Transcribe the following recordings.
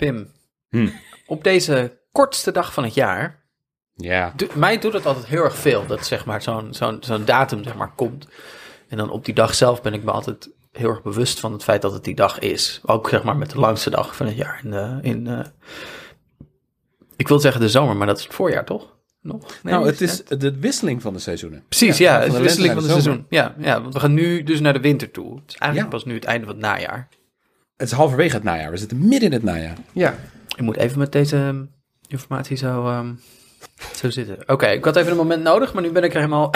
Pim, Hm. op deze kortste dag van het jaar... Ja. Do- mij doet het altijd heel erg veel dat zeg maar, zo'n zo'n zo'n datum zeg maar, komt. En dan op die dag zelf ben ik me altijd heel erg bewust van het feit dat het die dag is. Ook zeg maar met de langste dag van het jaar. In, de- in, eh, ik wil zeggen de zomer, maar dat is het voorjaar toch? Nog? Nee, nou, het net- is de wisseling van de seizoenen. Precies, Ja, ja, van het de is de wisseling van het de seizoen. Ja, ja, want we gaan nu dus naar de winter toe. Het is eigenlijk Ja. pas nu het einde van het najaar. Het is halverwege het najaar. We zitten midden in het najaar. Ja. Ik moet even met deze ehm, informatie zo, ehm, zo zitten. Oké, ik had even een moment nodig, maar nu ben ik er helemaal...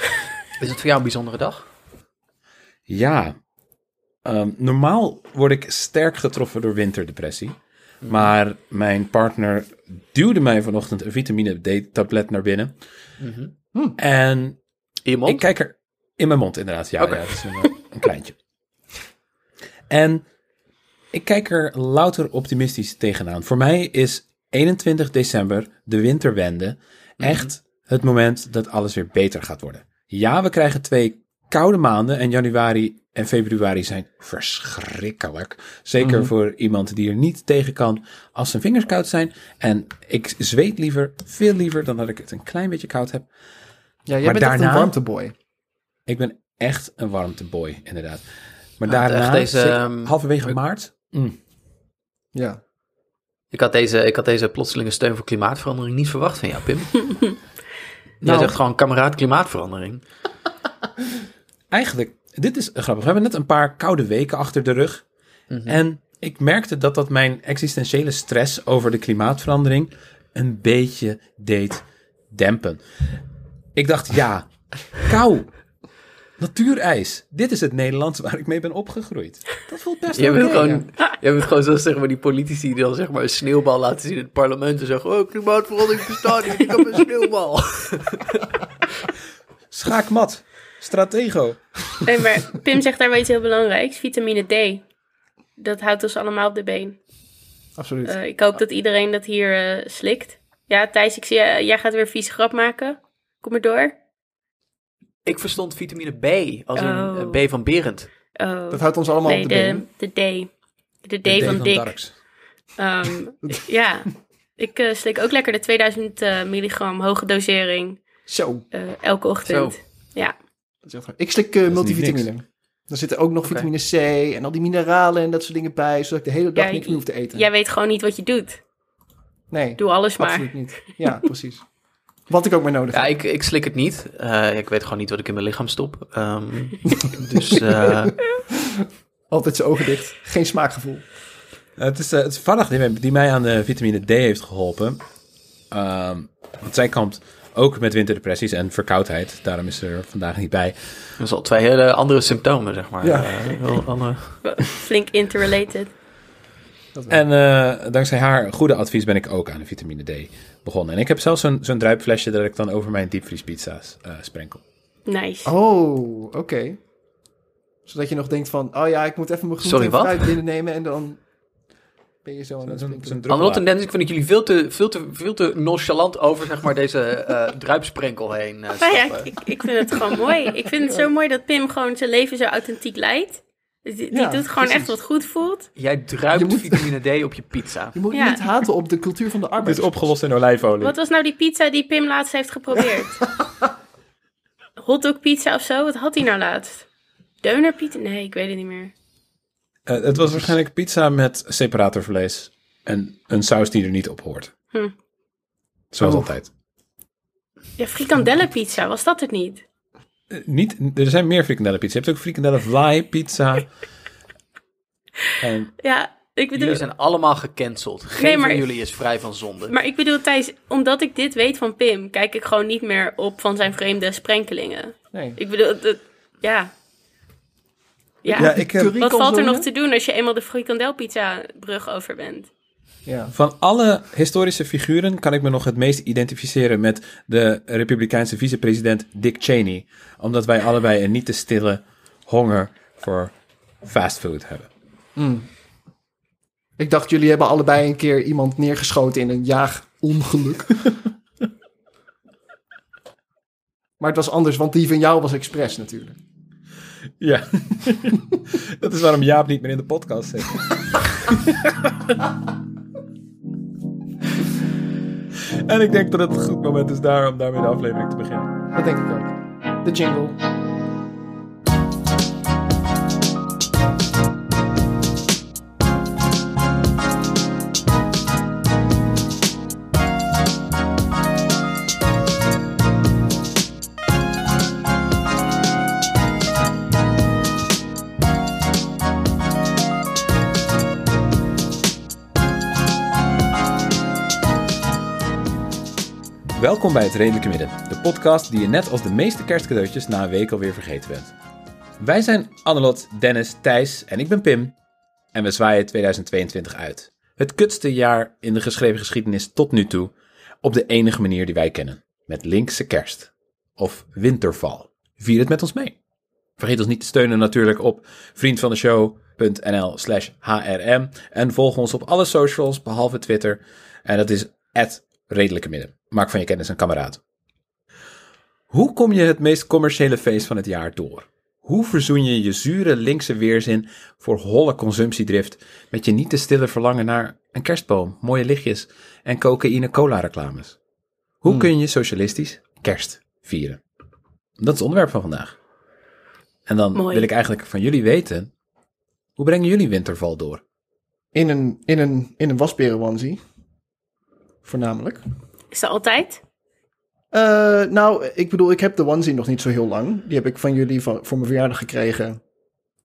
is het voor jou een bijzondere dag? Ja. Ehm, normaal word ik sterk getroffen door winterdepressie. Maar mijn partner duwde mij vanochtend een vitamine D-tablet naar binnen. En In je mond? ik kijk er in mijn mond, inderdaad. Ja, ja het is een, eh, een kleintje. En ik kijk er louter optimistisch tegenaan. Voor mij is 21 december, de winterwende, echt het moment dat alles weer beter gaat worden. Ja, we krijgen twee koude maanden en januari en februari zijn verschrikkelijk. Zeker voor iemand die er niet tegen kan als zijn vingers koud zijn. En ik zweet liever, veel liever dan dat ik het een klein beetje koud heb. Ja, jij Maar bent echt daarna- een warmteboy. Ik ben echt een warmteboy, inderdaad. Maar daarna, deze, ehm, halverwege maart, mm, Ja. Ik had, deze, ik had deze plotselinge steun voor klimaatverandering niet verwacht van jou, Pim. Jij Nou. zegt gewoon kameraad klimaatverandering. eigenlijk, dit is grappig. We hebben net een paar koude weken achter de rug. Mhm. En ik merkte dat dat mijn existentiële stress over de klimaatverandering een beetje deed dempen. Ik dacht, ja, kou, natuurijs. Dit is het Nederland waar ik mee ben opgegroeid. Dat voelt best oké. bent gewoon, jij bent gewoon zo, zeg maar, die politici die dan zeg maar een sneeuwbal laten zien in het parlement en zeggen, oh, klimaatverandering bestaat niet, ik heb een sneeuwbal. Schaakmat, stratego. Nee, maar Pim zegt daar wel iets heel belangrijks. Vitamine D. Dat houdt ons allemaal op de been. Absoluut. Eh, ik hoop dat iedereen dat hier eh, slikt. Ja, Thijs, ik zie, eh, jij gaat weer een vieze grap maken. Kom maar door. Ik verstond vitamine B, als Oh. eh, B van Berend. Oh, dat houdt ons allemaal nee, op de de, been. de D. De D, De van, Dick. Darks. Ehm, ja, ik eh, slik ook lekker de 2000 eh, milligram hoge dosering Zo. eh, elke ochtend. Zo. Ja, Dat is echt waar. Ik slik eh, niet multivitamine. Daar zitten ook nog vitamine C en al die mineralen en dat soort dingen bij, zodat ik de hele dag Ja, niks meer hoef te eten. jij weet gewoon niet wat je doet. nee, Doe alles maar. absoluut niet. Ja, precies. Wat ik ook maar nodig Ja, heb. ik, ik slik het niet. Eh, ik weet gewoon niet wat ik in mijn lichaam stop. Ehm, dus eh, Altijd zijn ogen dicht. Geen smaakgevoel. Het is, eh, het is Vannacht die, mij- die mij aan de vitamine D heeft geholpen. Ehm, want zij kampt ook met winterdepressies en verkoudheid. Daarom is ze er vandaag niet bij. dat is al twee hele andere symptomen, zeg maar. Ja. Heel andere... Flink interrelated. En eh, dankzij haar goede advies ben ik ook aan de vitamine D begonnen. En ik heb zelfs zo'n zo'n druipflesje dat ik dan over mijn diepvriespizza's eh sprenkel. Nice. Oh, oké. Zodat je nog denkt van, oh ja, ik moet even mijn groente Sorry, fruit binnennemen en dan ben je zo aan het Zo'n sprinkelen. Dennis, ik vind dat jullie veel te, veel te, veel te nonchalant over zeg maar, deze eh druipsprenkel heen eh, Nou ja, ik, ik vind het gewoon mooi. Ik vind het zo mooi dat Pim gewoon zijn leven zo authentiek leidt. Dus Die, die Ja, doet gewoon precies. echt wat goed voelt. Jij druipt Je moet- vitamine D op je pizza. Je moet Ja. niet haten op de cultuur van de Het arbeid. is opgelost in olijfolie. Wat was nou die pizza die Pim laatst heeft geprobeerd? Hotdog pizza of zo? Wat had hij nou laatst? Deunerpizza? Nee, ik weet het niet meer. Eh, het was waarschijnlijk pizza met separatorvlees. En een saus die er niet op hoort. Hm. Zoals Oh. altijd. Ja, frikandellenpizza, was dat het niet? Eh, niet, er zijn meer frikandellenpizza. Je hebt ook frikandellen fly pizza. en Ja, ik bedoel... Jullie zijn allemaal gecanceld. Geen Nee, maar- van jullie is vrij van zonde. Maar ik bedoel, Thijs, omdat ik dit weet van Pim, kijk ik gewoon niet meer op van zijn vreemde sprenkelingen. Nee. Ik bedoel, dat, ja. Ja, Ja, ik, eh, wat valt er nog te doen als je eenmaal de frikandelpizza brug over bent? Ja. Van alle historische figuren kan ik me nog het meest identificeren met de Republikeinse vicepresident Dick Cheney. Omdat wij allebei een niet te stille honger voor fastfood hebben. Ik dacht, jullie hebben allebei een keer iemand neergeschoten in een jaagongeluk. maar het was anders, want die van jou was expres natuurlijk. Ja, dat is waarom Jaap niet meer in de podcast zit. En ik denk dat het een goed moment is daar om daarmee de aflevering te beginnen. Dat denk ik ook. De jingle. Welkom bij Het Redelijke Midden, de podcast die je net als de meeste kerstcadeautjes na een week alweer vergeten bent. Wij zijn Annelot, Dennis, Thijs en ik ben Pim. En we zwaaien 2022 uit. Het kutste jaar in de geschreven geschiedenis tot nu toe. Op de enige manier die wij kennen. Met linkse kerst. Of winterval. Vier het met ons mee. Vergeet ons niet te steunen natuurlijk op vriendvandeshow.nl slash hrm. En volg ons op alle socials behalve Twitter. En dat is redelijke midden. Maak van je kennis een kameraad. Hoe kom je het meest commerciële feest van het jaar door? Hoe verzoen je je zure linkse weerzin voor holle consumptiedrift met je niet te stille verlangen naar een kerstboom, mooie lichtjes en cocaïne-cola reclames? Hoe kun je socialistisch kerst vieren? Dat is het onderwerp van vandaag. En dan Mooi. wil ik eigenlijk van jullie weten, hoe brengen jullie winterval door? In een, in een, in een. Voornamelijk. Is dat altijd? Eh, nou, ik bedoel, ik heb de onesie nog niet zo heel lang. Die heb ik van jullie van, voor mijn verjaardag gekregen.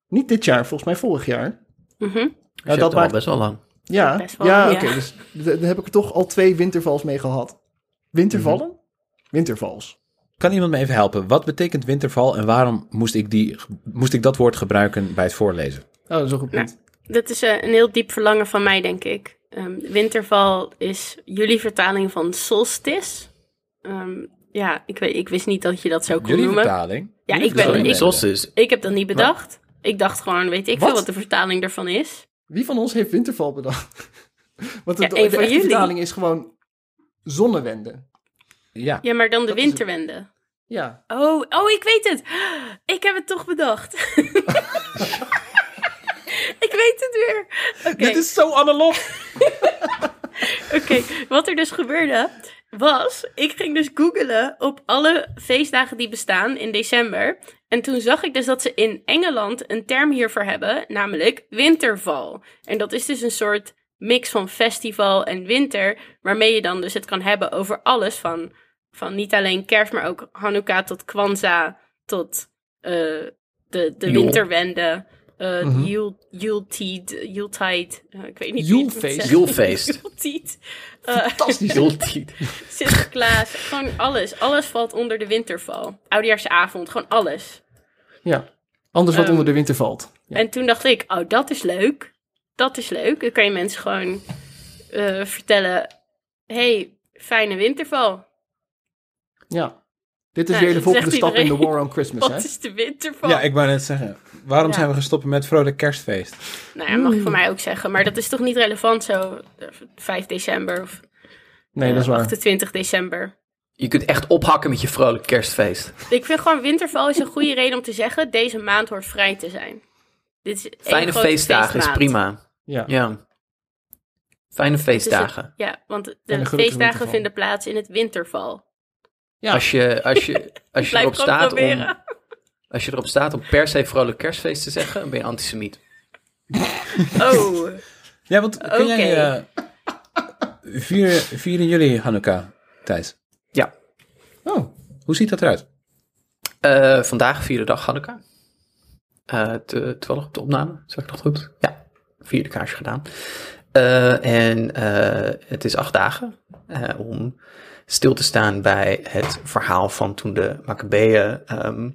Niet dit jaar, volgens mij vorig jaar. Mhm. Ja, Dus dat dat al maakt, best wel lang. ja, Best wel, ja, ja. oké. dus d- dan heb ik er toch al twee wintervals mee gehad. Wintervallen? Wintervals. Kan iemand me even helpen? Wat betekent winterval en waarom moest ik, die, moest ik dat woord gebruiken bij het voorlezen? Oh, dat is een goed Nou, punt. Dat is eh, een heel diep verlangen van mij, denk ik. Ehm, winterval is jullie vertaling van solstice. Ehm, ja, ik, weet, ik wist niet dat je dat zo kon Jullie noemen. vertaling? Ja, Jullie ik ben- ik-. Solstice. Ik heb dat niet bedacht. Ik dacht gewoon, weet ik Wat? veel wat de vertaling ervan is. Wie van ons heeft winterval bedacht? Want de, Ja, de, één de van echte jullie. vertaling is gewoon zonnewende. Ja. Ja, maar dan de winterwende. Ja. Oh, oh, ik weet het. Ik heb het toch bedacht. weet het weer. Oké. Dit is zo analog. Oké, wat er dus gebeurde was, ik ging dus googelen op alle feestdagen die bestaan in december. En toen zag ik dus dat ze in Engeland een term hiervoor hebben, namelijk winterval. En dat is dus een soort mix van festival en winter, waarmee je dan dus het kan hebben over alles van, van niet alleen kerst, maar ook Hanukkah tot Kwanzaa tot eh, de, de winterwende. Yuletide, Yuletide, eh, ik weet niet je het. Julefeest. Yuletide. Eh, Fantastisch. Sinterklaas, gewoon alles. Alles valt onder de winterval. Oudejaarsavond, gewoon alles. Ja. Anders wat Ehm, onder de winter valt. Ja. En toen dacht ik, oh, dat is leuk. Dat is leuk. Dan kan je mensen gewoon vertellen, hey, fijne winterval. Ja. Dit is Nou, weer de volgende stap in de war on Christmas, Wat hè? is de winterval? Ja, ik wou net zeggen. Waarom Ja. zijn we gestopt met vrolijk kerstfeest? Nou ja, mag je van mij ook zeggen. Maar dat is toch niet relevant zo, eh, 5 december of Nee, eh, dat is waar. 28 december. Je kunt echt ophakken met je vrolijk kerstfeest. Ik vind gewoon winterval is een goede reden om te zeggen, deze maand hoort vrij te zijn. Dit is Fijne feestdagen is prima. Ja. Ja. Fijne Dus het- feestdagen. ja, want de feestdagen winterval. vinden plaats in het winterval. Ja. Als je, als je, als je erop staat om, als je erop staat om per se vrolijk kerstfeest te zeggen, dan ben je antisemiet. Oh, Ja, want kun jij... eh, vieren, vieren jullie Hanukkah, Thijs? Ja. Oh, Hoe ziet dat eruit? Eh, vandaag vierde dag Hanukkah. Eh te, toevallig op de opname, zeg ik dat goed? Ja, vierde kaarsje gedaan. Eh, en eh, het is acht dagen eh, om stil te staan bij het verhaal van toen de Maccabeeën ehm,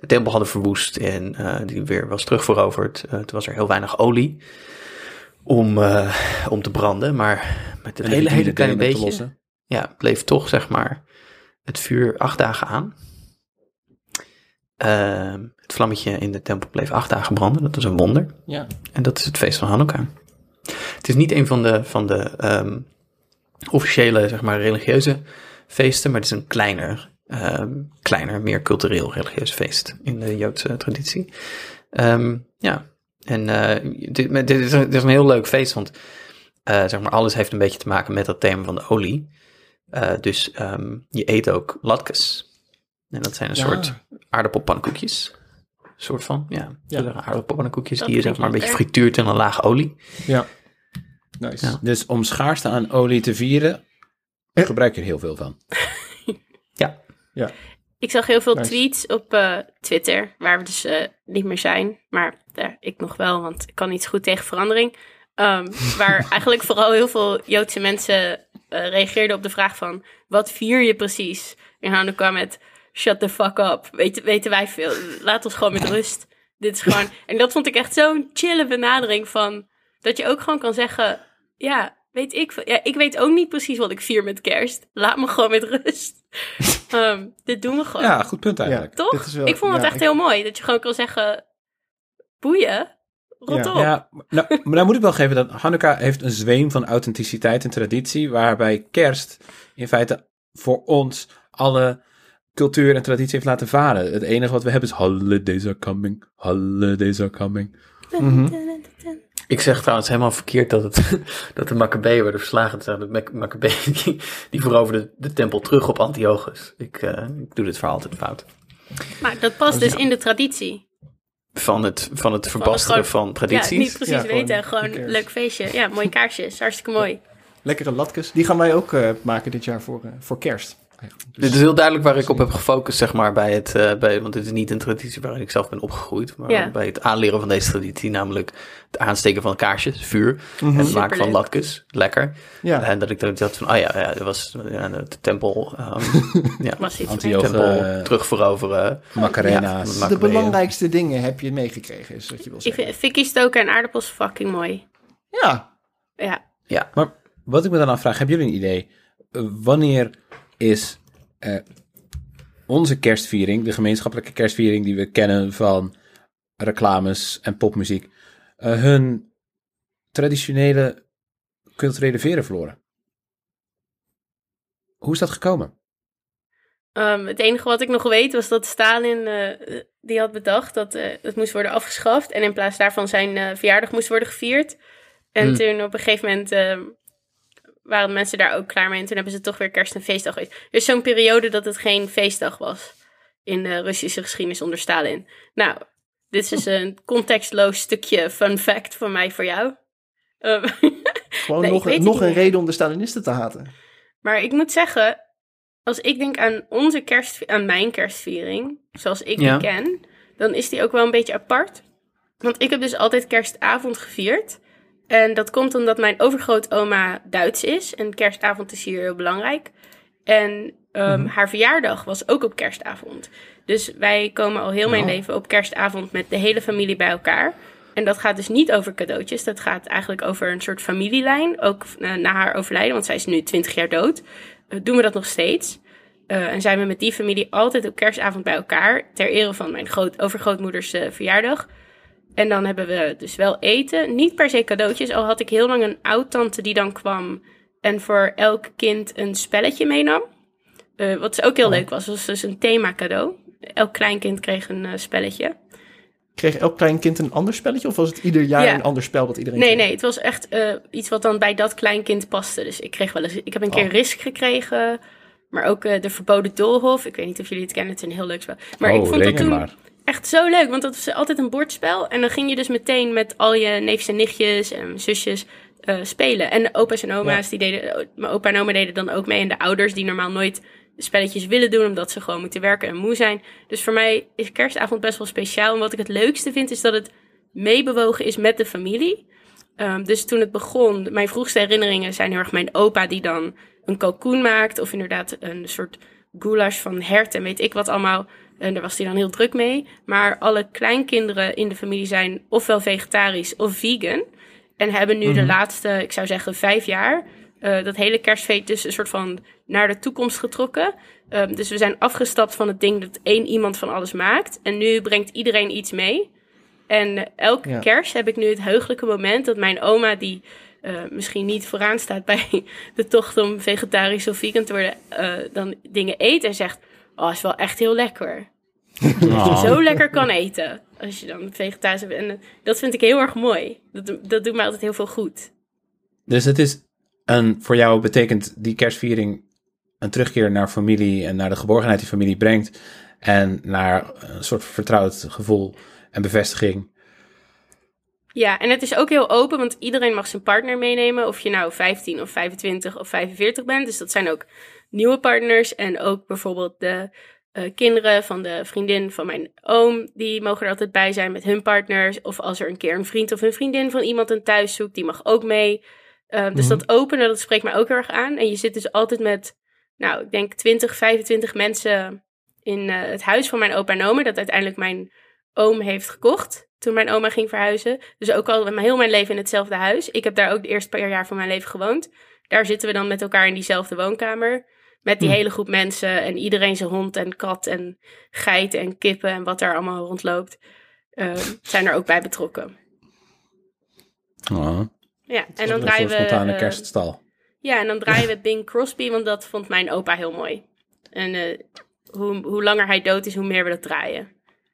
de tempel hadden verwoest en eh, die weer was terugveroverd. Eh, toen was er heel weinig olie om, eh, om te branden, maar met een En hele, hele kleine beetje ja, bleef toch zeg maar het vuur acht dagen aan. Ehm, het vlammetje in de tempel bleef acht dagen branden. Dat is een wonder. ja. En dat is het feest van Hanukkah. Het is niet een van de, van de ehm, officiële, zeg maar, religieuze feesten, maar het is een kleiner, ehm, kleiner, meer cultureel religieus feest in de Joodse traditie. Ehm, ja, en eh, dit, dit, is dit is een heel leuk feest, want eh, zeg maar, alles heeft een beetje te maken met dat thema van de olie. Eh, dus ehm, je eet ook latkes. En dat zijn een Ja. soort aardappelpannenkoekjes. Soort van, ja, Ja. aardappelpannenkoekjes die je zeg maar een beetje frituurt in een laag olie. Ja. Nice. Ja. Dus om schaarste aan olie te vieren, Eh. gebruik je er heel veel van. Ja, Ik zag heel veel Nice. tweets op eh, Twitter, waar we dus eh, niet meer zijn. Maar daar, ik nog wel, want ik kan niet goed tegen verandering. Ehm, waar eigenlijk vooral heel veel Joodse mensen reageerden op de vraag van... Wat vier je precies? En Hanukkah met shut the fuck up. Weet, weten wij veel. Laat ons gewoon met rust. Dit is gewoon... En dat vond ik echt zo'n chille benadering van... Dat je ook gewoon kan zeggen... Ja, weet ik. Ja, ik weet ook niet precies wat ik vier met kerst. Laat me gewoon met rust. Ehm, dit doen we gewoon. Ja, goed punt eigenlijk. Toch? dit is wel- ik vond het ja, echt ik- heel mooi. Dat je gewoon kan zeggen... Boeien. Rot Ja. op. Ja, nou, maar dan moet ik wel geven dat Hanukkah heeft een zweem van authenticiteit en traditie, waarbij kerst in feite voor ons alle cultuur en traditie heeft laten varen. Het enige wat we hebben is holidays are coming, holidays are coming. Mhm. Ik zeg trouwens helemaal verkeerd dat, het, dat de Maccabeeën werden verslagen. Het zijn de Mac- Maccabeeën die, die veroverden de tempel terug op Antiochus. Ik, eh, ik doe dit verhaal altijd fout. Maar dat past dus in de traditie. Van het, van het verbasteren van tradities. Ja, niet precies Ja, gewoon, weten. Gewoon cares? leuk feestje. Ja, mooie kaarsjes. Hartstikke mooi. Lekkere latkes. Die gaan wij ook eh, maken dit jaar voor, eh, voor kerst. Dus- Dit is heel duidelijk waar ik op heb gefocust, zeg maar, bij het, eh, bij, want dit is niet een traditie waarin ik zelf ben opgegroeid, maar Ja. bij het aanleren van deze traditie, namelijk het aansteken van kaarsjes, vuur, Mhm. en het maken van latkes, lekker. Ja. En dat ik dan dacht van, oh ja, ja dat was ja, de tempel, ehm, ja, tempel eh, terugveroveren. Macarena's. Ja, de belangrijkste dingen heb je meegekregen, is wat je wil Ik zeggen. vind fikkie stoken en aardappels fucking mooi. Ja. Ja. Maar wat ik me dan afvraag, hebben jullie een idee? Eh, wanneer is eh, onze kerstviering, de gemeenschappelijke kerstviering die we kennen van reclames en popmuziek, eh, hun traditionele culturele veren verloren? Hoe is dat gekomen? Ehm, het enige wat ik nog weet was dat Stalin eh, die had bedacht dat het moest worden afgeschaft. En in plaats daarvan zijn verjaardag moest worden gevierd. En Hmm. toen op een gegeven moment ehm, waren mensen daar ook klaar mee. En toen hebben ze toch weer kerst en feestdag. geweest. Er is zo'n periode dat het geen feestdag was in de Russische geschiedenis onder Stalin. Nou, dit is dus een contextloos stukje fun fact van mij voor jou. Ehm, Gewoon Nee, nog, nog een reden om de Stalinisten te haten. Maar ik moet zeggen, als ik denk aan onze kerst, aan mijn kerstviering, zoals ik Ja. die ken, dan is die ook wel een beetje apart. Want ik heb dus altijd kerstavond gevierd. En dat komt omdat mijn overgrootoma Duits is. En kerstavond is hier heel belangrijk. En ehm, haar verjaardag was ook op kerstavond. Dus wij komen al heel mijn Oh. leven op kerstavond met de hele familie bij elkaar. En dat gaat dus niet over cadeautjes. Dat gaat eigenlijk over een soort familielijn. Ook eh, na haar overlijden, want zij is nu 20 jaar dood. eh, doen we dat nog steeds. Eh, en zijn we met die familie altijd op kerstavond bij elkaar. Ter ere van mijn groot, overgrootmoeders verjaardag. En dan hebben we dus wel eten. Niet per se cadeautjes. Al had ik heel lang een oud-tante die dan kwam. En voor elk kind een spelletje meenam. Eh, wat dus ook heel leuk was. was dus een thema cadeau. Elk kleinkind kreeg een eh, spelletje. Kreeg elk klein kind een ander spelletje? Of was het ieder jaar Ja. een ander spel dat iedereen Nee, kreeg? nee, het was echt eh, iets wat dan bij dat kleinkind paste. Dus ik kreeg wel eens. Ik heb een keer Oh. Risk gekregen. Maar ook eh, de Verboden Doolhof. Ik weet niet of jullie het kennen. Het is een heel leuk spel. Maar oh, ik vond dat toen rekenbaar. Echt zo leuk. Want dat was altijd een bordspel. En dan ging je dus meteen met al je neefjes en nichtjes en zusjes eh, spelen. En de opa's en oma's, die deden, mijn opa en oma deden dan ook mee. En de ouders die normaal nooit spelletjes willen doen, omdat ze gewoon moeten werken en moe zijn. Dus voor mij is kerstavond best wel speciaal. En wat ik het leukste vind, is dat het meebewogen is met de familie. Ehm, dus toen het begon, mijn vroegste herinneringen zijn heel erg mijn opa die dan een kalkoen maakt. Of inderdaad een soort goulash van hert en weet ik wat allemaal. En daar was hij dan heel druk mee. Maar alle kleinkinderen in de familie zijn ofwel vegetarisch of vegan. En hebben nu de laatste, ik zou zeggen, vijf jaar... eh, dat hele kerstfeest dus een soort van naar de toekomst getrokken. Ehm, dus we zijn afgestapt van het ding dat één iemand van alles maakt. En nu brengt iedereen iets mee. En elke Ja. kerst heb ik nu het heugelijke moment dat mijn oma, die eh, misschien niet vooraan staat bij de tocht om vegetarisch of vegan te worden, eh, dan dingen eet en zegt: Oh, is wel echt heel lekker. Oh. zo lekker kan eten. Als je dan vegetarisch bent. En eh, dat vind ik heel erg mooi. Dat, dat doet mij altijd heel veel goed. Dus het is een, voor jou betekent die kerstviering een terugkeer naar familie en naar de geborgenheid die familie brengt. En naar een soort vertrouwd gevoel en bevestiging. Ja, en het is ook heel open, want iedereen mag zijn partner meenemen. Of je nou 15 of 25 of 45 bent. Dus dat zijn ook nieuwe partners. En ook bijvoorbeeld de eh, kinderen van de vriendin van mijn oom. Die mogen er altijd bij zijn met hun partners. Of als er een keer een vriend of een vriendin van iemand een thuis zoekt, die mag ook mee. Uh, dus Mhm. dat openen, dat spreekt mij ook heel erg aan. En je zit dus altijd met, nou, ik denk 20, 25 mensen in eh, het huis van mijn opa en oma. Dat uiteindelijk mijn oom heeft gekocht toen mijn oma ging verhuizen. Dus ook al mijn- heel mijn leven in hetzelfde huis. Ik heb daar ook de eerste paar jaar van mijn leven gewoond. Daar zitten we dan met elkaar in diezelfde woonkamer. Met die Hm. hele groep mensen en iedereen zijn hond en kat en geiten en kippen en wat daar allemaal rondloopt. eh, zijn er ook bij betrokken. Oh, Ja, en dan draaien we. spontane eh, kerststal. ja, en dan draaien we Bing Crosby, want dat vond mijn opa heel mooi. En eh, hoe, hoe langer hij dood is, hoe meer we dat draaien.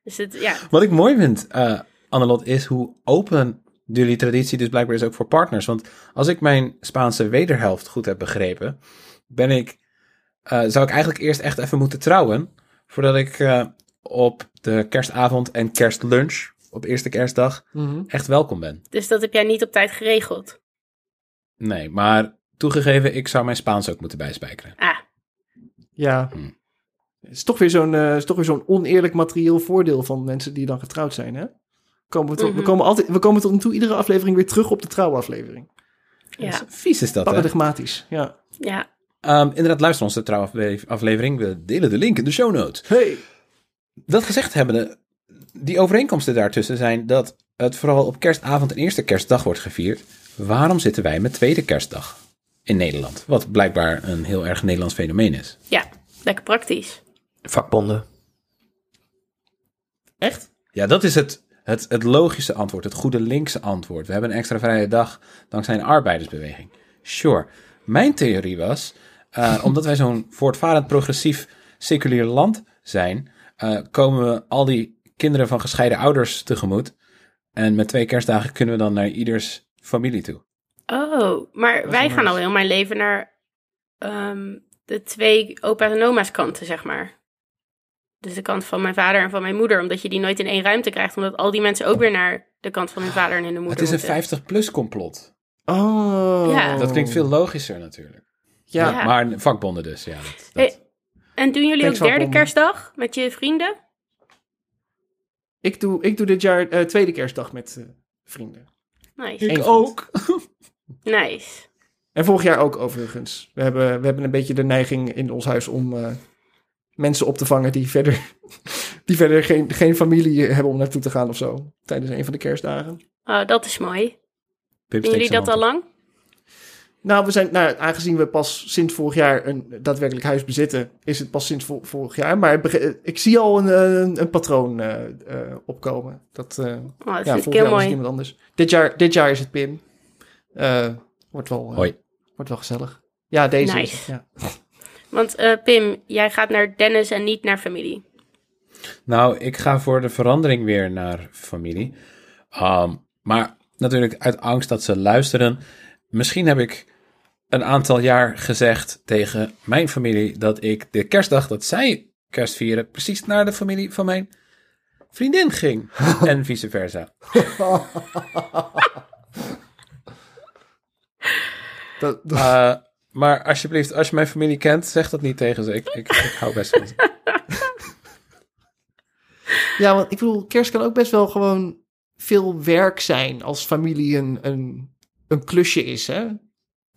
Dus het, ja, Wat ik mooi vind, eh Annelot, is hoe open jullie traditie dus blijkbaar is ook voor partners. Want als ik mijn Spaanse wederhelft goed heb begrepen, ben ik, zou ik eigenlijk eerst echt even moeten trouwen, voordat ik eh, op de kerstavond en kerstlunch, op eerste kerstdag, Mhm. echt welkom ben. dus dat heb jij niet op tijd geregeld. Nee, maar toegegeven, ik zou mijn Spaans ook moeten bijspijkeren. Ah, Ja. Hm. Het is toch weer zo'n eh, is toch weer zo'n oneerlijk materieel voordeel van mensen die dan getrouwd zijn, hè? Komen we, tot- we, Mhm. komen altijd, we komen tot nu toe iedere aflevering weer terug op de trouwaflevering. ja, Vies is dat, hè? Paradigmatisch, ja. ja. Ehm, inderdaad, luister ons de trouwaflevering. We delen de link in de show notes. Hey! Dat gezegd hebbende, die overeenkomsten daartussen zijn dat het vooral op kerstavond en eerste kerstdag wordt gevierd. Waarom zitten wij met tweede kerstdag in Nederland? Wat blijkbaar een heel erg Nederlands fenomeen is. Ja, lekker praktisch. Vakbonden. Echt? Ja, dat is het, het, het logische antwoord, het goede linkse antwoord. We hebben een extra vrije dag dankzij een arbeidersbeweging. Sure. Mijn theorie was, eh, omdat wij zo'n voortvarend progressief seculier land zijn, eh, komen we al die kinderen van gescheiden ouders tegemoet. En met twee kerstdagen kunnen we dan naar ieders familie toe. Oh, maar wij gaan al heel mijn leven naar ehm, de twee opa's en oma's kanten, zeg maar. Dus de kant van mijn vader en van mijn moeder. Omdat je die nooit in één ruimte krijgt. Omdat al die mensen ook weer naar de kant van hun vader en hun moeder Het is een moeten. 50-plus complot. Oh. Ja. Dat klinkt veel logischer natuurlijk. Ja. Ja. Maar vakbonden dus, ja. Dat, dat- Hey, En doen jullie ook derde kerstdag met je vrienden? Ik, doe, ik doe dit jaar eh, tweede kerstdag met eh, vrienden. Nice. Ik ook. Nice. En vorig jaar ook overigens. We hebben, we hebben een beetje de neiging in ons huis om eh, mensen op te vangen die verder, die verder geen, geen familie hebben om naartoe te gaan of zo. Tijdens een van de kerstdagen. Oh, dat is mooi. Doen jullie dat al lang? Nou, we zijn, nou, aangezien we pas sinds vorig jaar een daadwerkelijk huis bezitten, is het pas sinds vo- vorig jaar. Maar ik zie al een, een, een patroon eh, eh, opkomen. Dat, eh, Oh, dat ja, vind ik vorig heel jaar was mooi. het iemand anders. Dit jaar, dit jaar is het Pim. Eh, wordt, wel, eh, Hoi. wordt wel gezellig. Ja, deze Nice. is het, ja. Want eh, Pim, jij gaat naar Dennis en niet naar familie. Nou, ik ga voor de verandering weer naar familie. Ehm, maar natuurlijk uit angst dat ze luisteren. Misschien heb ik een aantal jaar gezegd tegen mijn familie dat ik de kerstdag dat zij kerst vieren, precies naar de familie van mijn vriendin ging. en vice versa. Dat, dat- Eh, maar alsjeblieft, als je mijn familie kent, zeg dat niet tegen ze. Ik, ik, ik hou best van ze. ja, want ik bedoel, kerst kan ook best wel gewoon veel werk zijn als familie een, een, een klusje is, hè?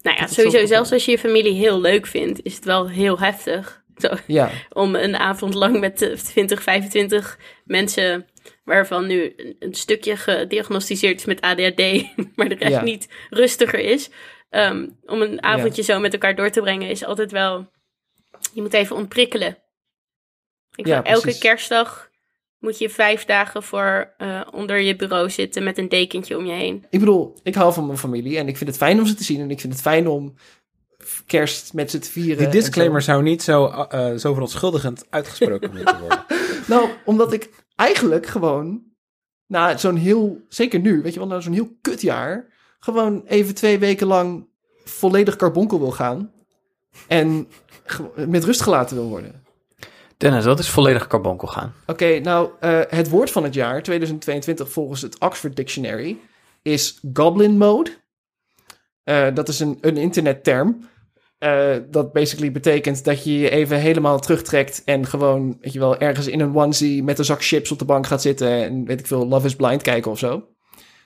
Nou ja, sowieso, zelfs als je je familie heel leuk vindt, is het wel heel heftig. Zo, Ja, om een avond lang met eh, 20, 25 mensen, waarvan nu een, stukje gediagnosticeerd is met ADHD, maar de rest Ja. niet rustiger is. ehm, om een avondje zo met elkaar door te brengen, is altijd wel. Je moet even ontprikkelen. Ik Ja, elke kerstdag moet je vijf dagen voor eh, onder je bureau zitten met een dekentje om je heen. ik bedoel, ik hou van mijn familie en ik vind het fijn om ze te zien en ik vind het fijn om kerst met ze te vieren. Die disclaimer zo. zou niet zo, eh, zo verontschuldigend uitgesproken moeten worden. Nou, omdat ik eigenlijk gewoon, na zo'n heel, zeker nu, weet je wel, na zo'n heel kutjaar, gewoon even twee weken lang volledig carbonkel wil gaan. en met rust gelaten wil worden. Dennis, wat is volledig carbonkel gaan? Oké, nou, eh, het woord van het jaar 2022 volgens het Oxford Dictionary is goblin mode. Eh, dat is een, een internetterm. Eh, dat basically betekent dat je je even helemaal terugtrekt en gewoon, weet je wel, ergens in een onesie met een zak chips op de bank gaat zitten en weet ik veel, Love is Blind kijken of zo.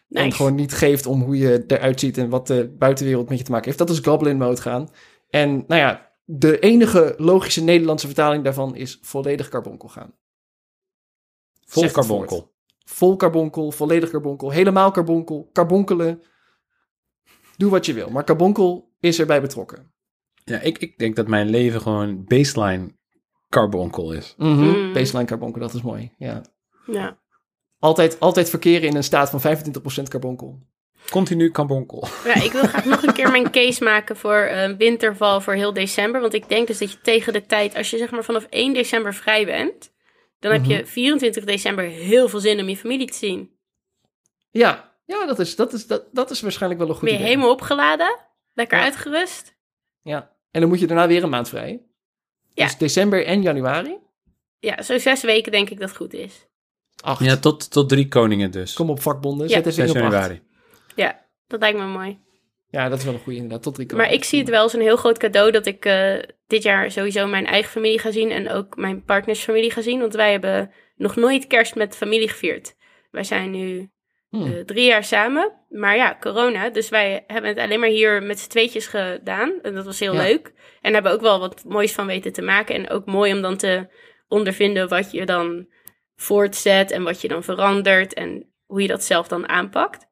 En Nice. gewoon niet geeft om hoe je eruit ziet en wat de buitenwereld met je te maken heeft. Dat is goblin mode gaan. En nou ja, de enige logische Nederlandse vertaling daarvan is volledig carbonkel gaan. Vol woord. Vol carbonkel, volledig carbonkel, helemaal carbonkel, carbonkelen. Doe wat je wil. Maar carbonkel is erbij betrokken. Ja, ik, ik denk dat mijn leven gewoon baseline carbonkel is. Mm. Baseline carbonkel, dat is mooi. Ja. Ja. Altijd, altijd verkeren in een staat van 25% carbonkel. Continu carbonkel. ja, ik wil graag nog een keer mijn case maken voor eh, winterval voor heel december. Want ik denk dus dat je tegen de tijd, als je zeg maar vanaf 1 december vrij bent, dan heb je 24 december heel veel zin om je familie te zien. Ja, ja dat, is, dat, is, dat, dat is waarschijnlijk wel een goed Ben je idee. helemaal opgeladen, lekker Ja. uitgerust. Ja. En dan moet je daarna weer een maand vrij. Ja. Dus december en januari. Ja, zo zes weken denk ik dat goed is. Acht. Ja, tot, tot drie koningen dus. Kom op vakbonden, Ja. zet eens in 6 op acht. januari. Ja, dat lijkt me mooi. Ja, dat is wel een goede inderdaad. Tot drie Maar ik zie het wel als een heel groot cadeau dat ik eh, dit jaar sowieso mijn eigen familie ga zien en ook mijn partners familie ga zien. Want wij hebben nog nooit kerst met familie gevierd. Wij zijn nu Hmm. eh, drie jaar samen. Maar ja, corona. Dus wij hebben het alleen maar hier met z'n tweetjes gedaan. En dat was heel Ja. leuk. En hebben ook wel wat moois van weten te maken. En ook mooi om dan te ondervinden wat je dan voortzet en wat je dan verandert. En hoe je dat zelf dan aanpakt.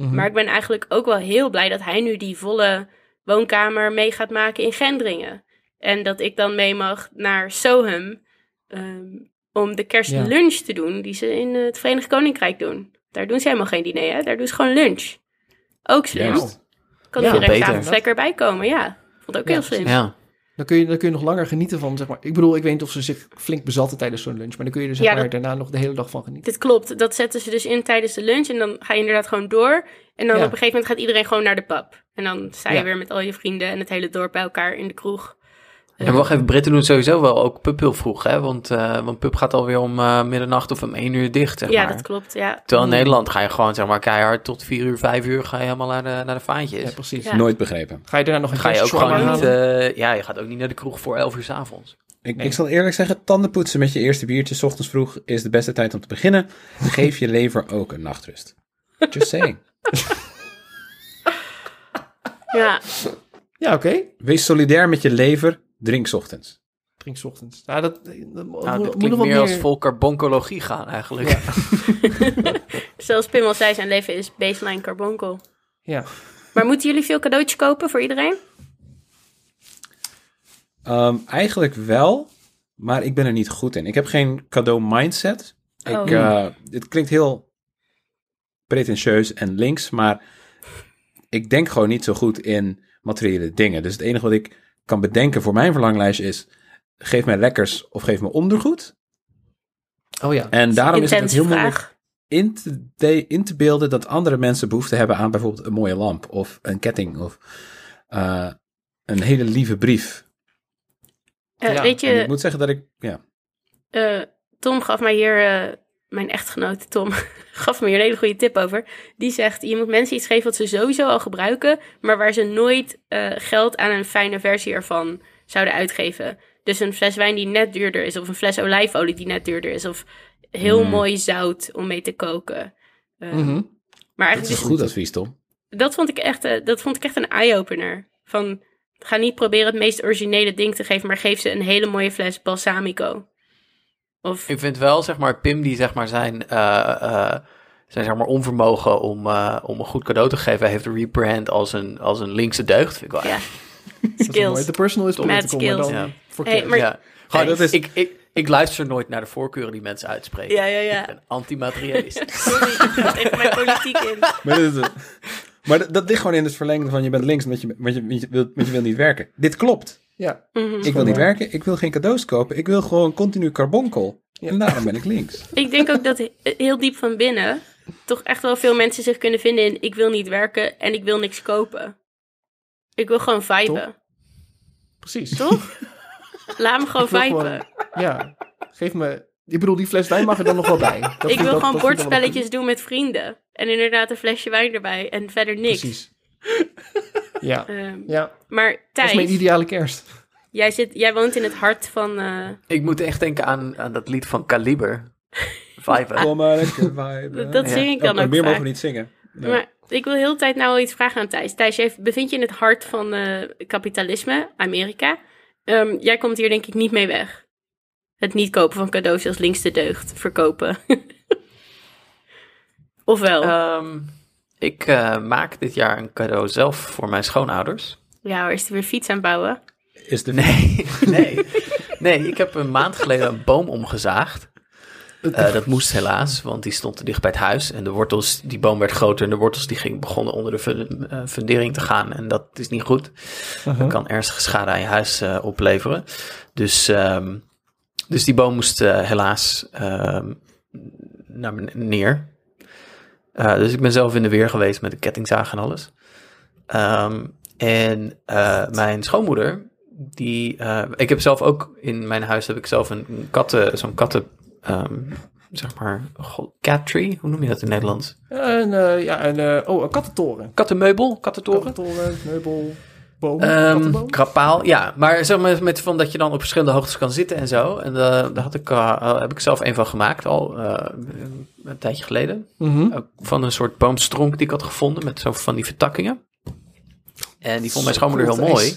Mhm. Maar ik ben eigenlijk ook wel heel blij dat hij nu die volle woonkamer mee gaat maken in Gendringen. En dat ik dan mee mag naar Soham ehm, om de kerstlunch te doen die ze in het Verenigd Koninkrijk doen. Daar doen ze helemaal geen diner, hè? Daar doen ze gewoon lunch. Ook slim. Juist. Kan Ja, iedereen beter. s'avonds lekker bijkomen, ja. Vond ook Ja, heel slim. Ja. Dan kun, je, dan kun je nog langer genieten van, zeg maar... Ik bedoel, ik weet niet of ze zich flink bezatten tijdens zo'n lunch. Maar dan kun je er zeg Ja, maar dat- daarna nog de hele dag van genieten. Dit klopt. Dat zetten ze dus in tijdens de lunch. En dan ga je inderdaad gewoon door. En dan Ja. op een gegeven moment gaat iedereen gewoon naar de pub. En dan sta je Ja. weer met al je vrienden en het hele dorp bij elkaar in de kroeg. En wacht even, Britten doen sowieso wel ook pub heel vroeg, hè? Want, eh want pub gaat alweer om eh, middernacht of om één uur dicht, zeg ja, maar. dat klopt. Ja. Terwijl in Nederland ga je gewoon, zeg maar, keihard tot vier uur, vijf uur ga je helemaal naar de, naar de vaantjes. Ja, precies. Ja. Nooit begrepen. Ga je daarna nog een ga je ook gewoon niet, eh, ja, je gaat ook niet naar de kroeg voor elf uur 's avonds. Ik, Nee. ik zal eerlijk zeggen, tanden poetsen met je eerste biertje 's ochtends vroeg is de beste tijd om te beginnen. Geef je lever ook een nachtrust. Just saying. ja. Ja, oké. Wees solidair met je lever. Drink 's ochtends. Drink 's ochtends. Nou, dat, Nou, moet klinkt meer als vol carboncologie gaan, eigenlijk. Ja. Zoals Pim al zei, zijn leven is baseline carbonkel. Ja. Maar moeten jullie veel cadeautjes kopen voor iedereen? Ehm, eigenlijk wel, maar ik ben er niet goed in. Ik heb geen cadeau mindset. Oh. Ik, eh, dit klinkt heel pretentieus en links, maar ik denk gewoon niet zo goed in materiële dingen. Dus het enige wat ik kan bedenken voor mijn verlanglijstje is: geef mij lekkers of geef me ondergoed. Oh ja. En daarom is het heel moeilijk in te, de- in te beelden dat andere mensen behoefte hebben aan bijvoorbeeld een mooie lamp of een ketting of eh, een hele lieve brief. Eh, Ja, weet En ik je, moet zeggen dat ik, ja, eh, Tom gaf mij hier, eh, mijn echtgenoot Tom, gaf me hier een hele goede tip over. Die zegt, je moet mensen iets geven wat ze sowieso al gebruiken, maar waar ze nooit eh, geld aan een fijne versie ervan zouden uitgeven. Dus een fles wijn die net duurder is, of een fles olijfolie die net duurder is, of heel Mm. mooi zout om mee te koken. Eh, Mhm. Maar dat is dus- een goed advies, Tom. dat vond ik echt, eh, dat vond ik echt een eye-opener. Van, ga niet proberen het meest originele ding te geven, maar geef ze een hele mooie fles balsamico. Of, Ik vind wel, zeg maar, Pim die zeg maar zijn, eh, eh, zijn zeg maar onvermogen om, eh, om een goed cadeau te geven, heeft rebrand als een, als een linkse deugd. Vind ik wel ja, skills. De personal is dan skills. Ja. voor Hey, kerst. maar- ja. Gewoon, dat is- ik, ik, ik luister nooit naar de voorkeuren die mensen uitspreken. Ja, ja, Ik ja. ben anti-materialist. Sorry, ik ga even mijn politiek in. Maar, dat, maar dat, dat ligt gewoon in het verlengde van je bent links, want je, want je, want je, wilt, want je wil niet werken. Dit klopt. Ja. Mhm. Ik wil niet werken, ik wil geen cadeaus kopen, ik wil gewoon continu carbonkel. En daarom ben ik links. Ik denk ook dat he- heel diep van binnen toch echt wel veel mensen zich kunnen vinden in ik wil niet werken en ik wil niks kopen. Ik wil gewoon viben. Precies. Toch? Laat me gewoon gewoon- Ja, geef me... Ik bedoel, die fles wijn mag er dan nog wel bij. Dat ik wil dat- gewoon bordspelletjes doen met vrienden. En inderdaad een flesje wijn erbij. En verder niks. Precies. Ja, Ehm, ja. maar Dat is mijn Thijs, ideale kerst. jij, zit, jij woont in het hart van... eh, Ik moet echt denken aan, aan dat lied van Kaliber. Vibe. Kom maar lekker viben. dat Ja. zing ik Oh, dan maar ook meer vaak. mogen we niet zingen. Nee. Maar ik wil heel de tijd nou wel iets vragen aan Thijs. Thijs, jij bevindt je in het hart van eh, kapitalisme, Amerika. Ehm, jij komt hier denk ik niet mee weg. Het niet kopen van cadeaus als linkste deugd verkopen. Ofwel? Ehm, ik eh, maak dit jaar een cadeau zelf voor mijn schoonouders. ja, is hij weer fiets aan bouwen? Is de Nee, nee. Nee, ik heb een maand geleden een boom omgezaagd. Eh, dat moest helaas, want die stond te dicht bij het huis. En de wortels, die boom werd groter en de wortels die ging, begonnen onder de eh, fundering te gaan. En dat is niet goed. Dat kan ernstige schade aan je huis eh, opleveren. Dus, ehm, dus die boom moest eh, helaas ehm, naar neer. Eh, dus ik ben zelf in de weer geweest met de kettingzaag en alles. Ehm, en eh, mijn schoonmoeder, die, eh, ik heb zelf ook in mijn huis heb ik zelf een, een katten, zo'n katten, ehm, zeg maar, cat tree, hoe noem je dat in het Nederlands? En, eh, ja, en, eh, oh, een kattentoren. Kattenmeubel, kattentoren. Kattentoren, meubel, boom, Ehm krapaal, ja. Maar zeg maar met van dat je dan op verschillende hoogtes kan zitten en zo. En eh, daar had ik, eh, heb ik zelf een van gemaakt al eh, een tijdje geleden. Mhm. Van een soort boomstronk die ik had gevonden met zo van die vertakkingen. En die vond mijn schoonmoeder heel mooi.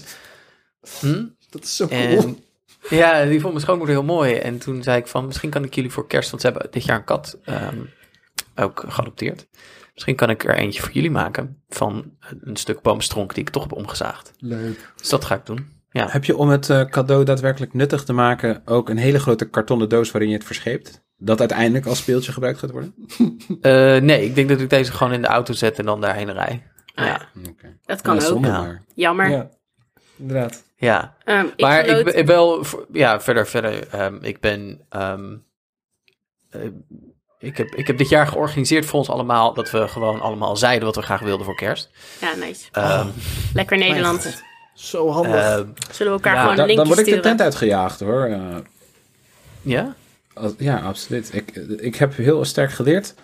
Hm? Dat is zo cool. Ja, die vond mijn schoonmoeder heel mooi. En toen zei ik van, misschien kan ik jullie voor kerst, want ze hebben dit jaar een kat ehm, ook geadopteerd. Misschien kan ik er eentje voor jullie maken van een stuk boomstronk die ik toch heb omgezaagd. Leuk. Dus dat ga ik doen. Ja. Heb je om het eh, cadeau daadwerkelijk nuttig te maken ook een hele grote kartonnen doos waarin je het verscheept? Dat uiteindelijk als speeltje gebruikt gaat worden? Eh, nee, ik denk dat ik deze gewoon in de auto zet en dan daarheen rij. Ah, Ja, Oké. Dat kan Ja, ook. Ja. Jammer. Ja, inderdaad. ja. Ehm, ik Maar ik, ben- ik wel, ja, verder, verder. ehm, ik ben, ehm, eh, ik, heb, ik heb dit jaar georganiseerd voor ons allemaal dat we gewoon allemaal zeiden wat we graag wilden voor kerst. Ja, nice. Ehm, Lekker Nederland. Zo handig. ehm, Zullen we elkaar Ja, gewoon Da- een dan word ik de tent uitgejaagd hoor. Eh, ja? ja, absoluut. Ik, ik heb heel sterk geleerd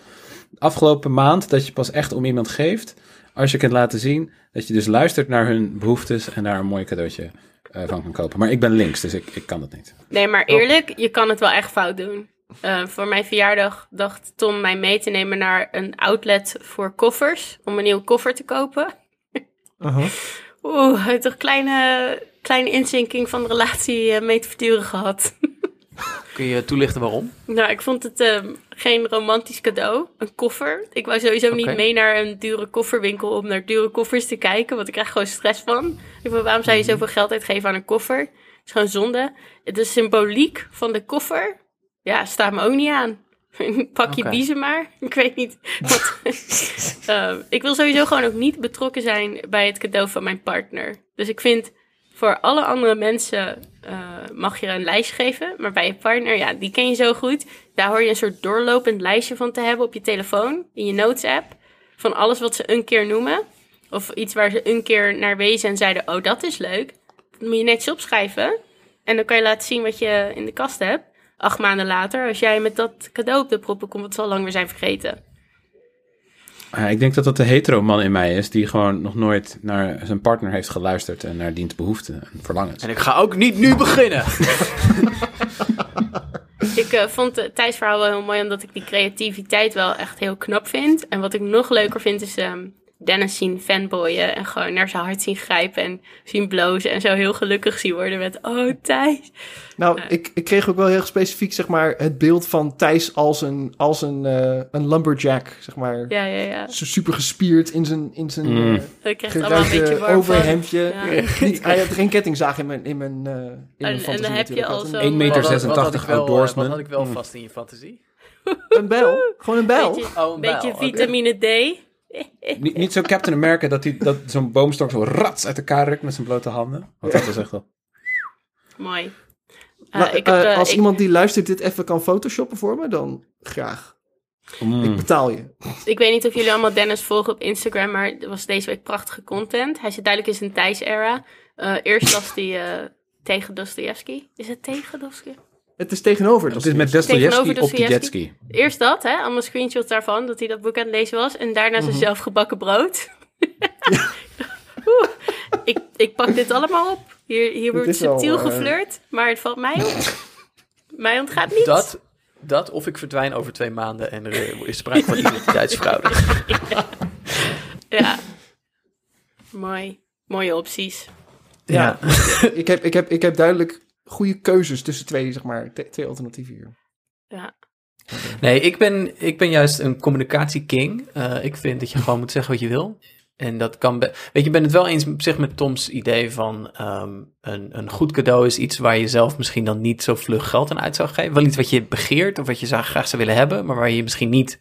afgelopen maand dat je pas echt om iemand geeft als je kunt laten zien dat je dus luistert naar hun behoeftes en daar een mooi cadeautje eh, van kan kopen. Maar ik ben links, dus ik, ik kan dat niet. Nee, maar eerlijk, je kan het wel echt fout doen. Eh, voor mijn verjaardag dacht Tom mij mee te nemen naar een outlet voor koffers. Om een nieuwe koffer te kopen. Uh-huh. Oeh, hij heeft toch kleine, kleine inzinking van de relatie eh, mee te verduren gehad. Kun je toelichten waarom? nou, ik vond het ehm, geen romantisch cadeau. Een koffer. Ik wou sowieso niet mee naar een dure kofferwinkel om naar dure koffers te kijken. Want ik krijg gewoon stress van. Ik dacht, waarom zou je zoveel geld uitgeven aan een koffer? Het is gewoon zonde. De symboliek van de koffer, ja, staat me ook niet aan. Pak je Oké. biezen maar. Ik weet niet. Wat, Ehm, ik wil sowieso gewoon ook niet betrokken zijn bij het cadeau van mijn partner. Dus ik vind voor alle andere mensen eh, mag je een lijst geven. Maar bij je partner, ja, die ken je zo goed. Daar hoor je een soort doorlopend lijstje van te hebben op je telefoon. In je notes app. Van alles wat ze een keer noemen. Of iets waar ze een keer naar wezen en zeiden, oh dat is leuk. Dat moet je netjes opschrijven. En dan kan je laten zien wat je in de kast hebt. Acht maanden later, als jij met dat cadeau op de proppen komt, het zal lang weer zijn vergeten. Ja, ik denk dat dat de hetero man in mij is die gewoon nog nooit naar zijn partner heeft geluisterd en naar dient behoeften en verlangens. En ik ga ook niet nu beginnen. Ik eh, vond het Thijs verhaal wel heel mooi, omdat ik die creativiteit wel echt heel knap vind. En wat ik nog leuker vind, is ehm, Dennis zien fanboyen en gewoon naar zijn hart zien grijpen en zien blozen en zo heel gelukkig zien worden met, oh Thijs. Nou, ik, ik kreeg ook wel heel specifiek, zeg maar, het beeld van Thijs als een, als een, eh, een lumberjack, zeg maar. Ja, ja, ja. Zo super gespierd in zijn, in zijn Mm. eh, overhemdje. Ja. Niet, hij had geen kettingzaag in mijn, in mijn, eh in mijn en fantasie dan heb je al Hij had zo- een- 1 meter Wat had- wat had 86 ik wel, outdoorsman. Wat had ik wel Mm. vast in je fantasie? Een bijl. Gewoon een bijl. Beetje, Oh, een beetje vitamine D. Niet, niet zo Captain America dat, die, dat zo'n boomstok zo rats uit elkaar rukt met zijn blote handen. Want dat was echt wel... Mooi. Eh, Maar, ik heb, eh, eh, als ik- iemand die luistert dit even kan photoshoppen voor me, dan graag. Mm. Ik betaal je. Ik weet niet of jullie allemaal Dennis volgen op Instagram, maar er was deze week prachtige content. Hij zit duidelijk in zijn Thijs-era. Eh, eerst was die eh, tegen Dostoevsky. Is het tegen Dostoevsky? Het is tegenover. Het is met Dostoevsky op de Dostoevsky. jetski. Eerst dat, hè? Allemaal screenshots daarvan, dat hij dat boek aan het lezen was. En daarna Mhm. zijn zelfgebakken brood. Oeh, ik, ik pak dit allemaal op. Hier, hier wordt wel, subtiel eh, geflirt, maar het valt mij op. mij ontgaat niet. Dat, dat of ik verdwijn over twee maanden en er is sprake van identiteitsfraude. Ja. Mooi. Mooie opties. Ja. ik, heb, ik, heb, ik heb duidelijk goede keuzes tussen twee, zeg maar, twee alternatieven hier. Ja. Nee, ik ben, ik ben juist een communicatieking. Eh ik vind dat je gewoon moet zeggen wat je wil. En dat kan... be- Weet je, ik ben het wel eens zeg, met Toms idee van... ehm, een, een goed cadeau is iets waar je zelf misschien dan niet zo vlug geld aan uit zou geven. Wel iets wat je begeert of wat je zou, graag zou willen hebben... maar waar je misschien niet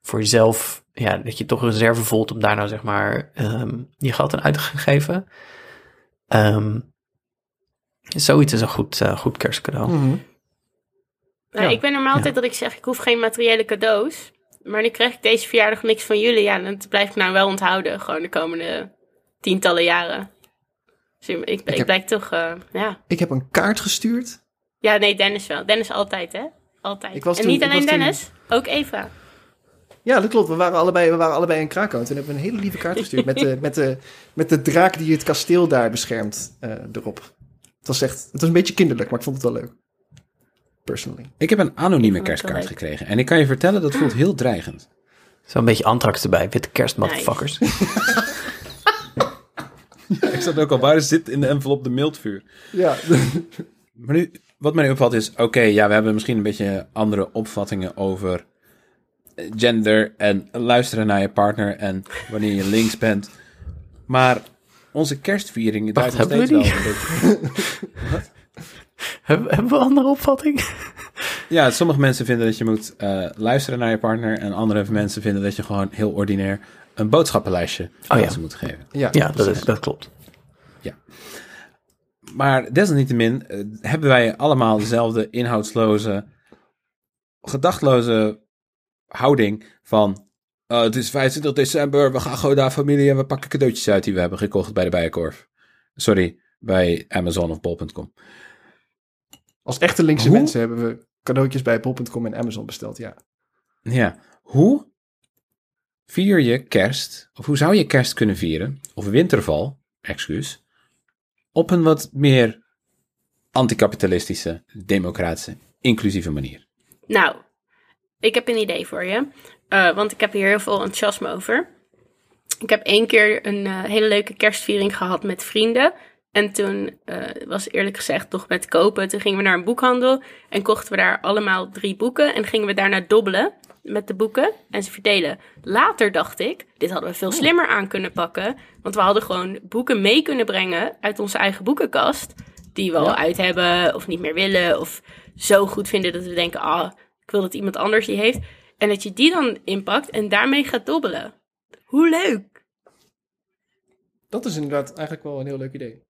voor jezelf... Ja, dat je toch een reserve voelt om daar nou zeg maar ehm, je geld aan uit te gaan geven. Ehm, zoiets is een goed, eh, goed kerstcadeau. Mhm. Nou, Ja. Ik ben normaal altijd dat ik zeg, ik hoef geen materiële cadeaus. Maar nu krijg ik deze verjaardag niks van jullie. Ja, dat blijf ik nou wel onthouden. Gewoon de komende tientallen jaren. Dus ik, ik, ik heb- blijk toch, eh, ja. Ik heb een kaart gestuurd. Ja, nee, Dennis wel. Dennis altijd, hè? Altijd. Ik was en toen- niet ik alleen toen- Dennis, ook Eva. Ja, dat klopt. We waren allebei, we waren allebei in Krakau. Toen hebben we een hele lieve kaart gestuurd met de, met de, met de draak die het kasteel daar beschermt eh, erop. Het was echt, het was een beetje kinderlijk, maar ik vond het wel leuk. Personally. Ik heb een anonieme kerstkaart gekregen. En ik kan je vertellen, dat voelt heel dreigend. Zo'n beetje antrax erbij. Witte kerst, motherfuckers. ik zat ook al, waar zit in de envelop de mildvuur? Ja, Maar nu, wat mij nu opvalt is, oké, ja, we hebben misschien een beetje andere opvattingen over eh, gender en luisteren naar je partner en wanneer je links bent. Maar onze kerstviering draait nog Wacht, steeds hebben wel beetje... Hebben, we een andere opvatting? Ja, sommige mensen vinden dat je moet eh, luisteren naar je partner en andere mensen vinden dat je gewoon heel ordinair een boodschappenlijstje aan Oh ja. ze moet geven. ja, Ja, dat, is, dat klopt. Maar desalniettemin eh, hebben wij allemaal dezelfde inhoudsloze, gedachtloze houding van... "Oh, het is 25 december, we gaan gewoon naar familie en we pakken cadeautjes uit die we hebben gekocht bij de Bijenkorf. Sorry, bij Amazon of Bol.com. Als echte linkse Hoe? mensen hebben we cadeautjes bij bol.com en Amazon besteld, ja. Ja, hoe vier je kerst, of hoe zou je kerst kunnen vieren, of winterval, excuus, op een wat meer anticapitalistische, democratische, inclusieve manier? Nou, ik heb een idee voor je. Eh, want ik heb hier heel veel enthousiasme over. Ik heb één keer een eh, hele leuke kerstviering gehad met vrienden. En toen eh, was eerlijk gezegd toch met kopen. Toen gingen we naar een boekhandel en kochten we daar allemaal drie boeken. En gingen we daarna dobbelen met de boeken en ze verdelen. Later dacht ik, dit hadden we veel slimmer aan kunnen pakken. Want we hadden gewoon boeken mee kunnen brengen uit onze eigen boekenkast. Die we al uit hebben of niet meer willen. Of zo goed vinden dat we denken, ah, ik wil dat iemand anders die heeft. En dat je die dan inpakt en daarmee gaat dobbelen. Hoe leuk! Dat is inderdaad eigenlijk wel een heel leuk idee.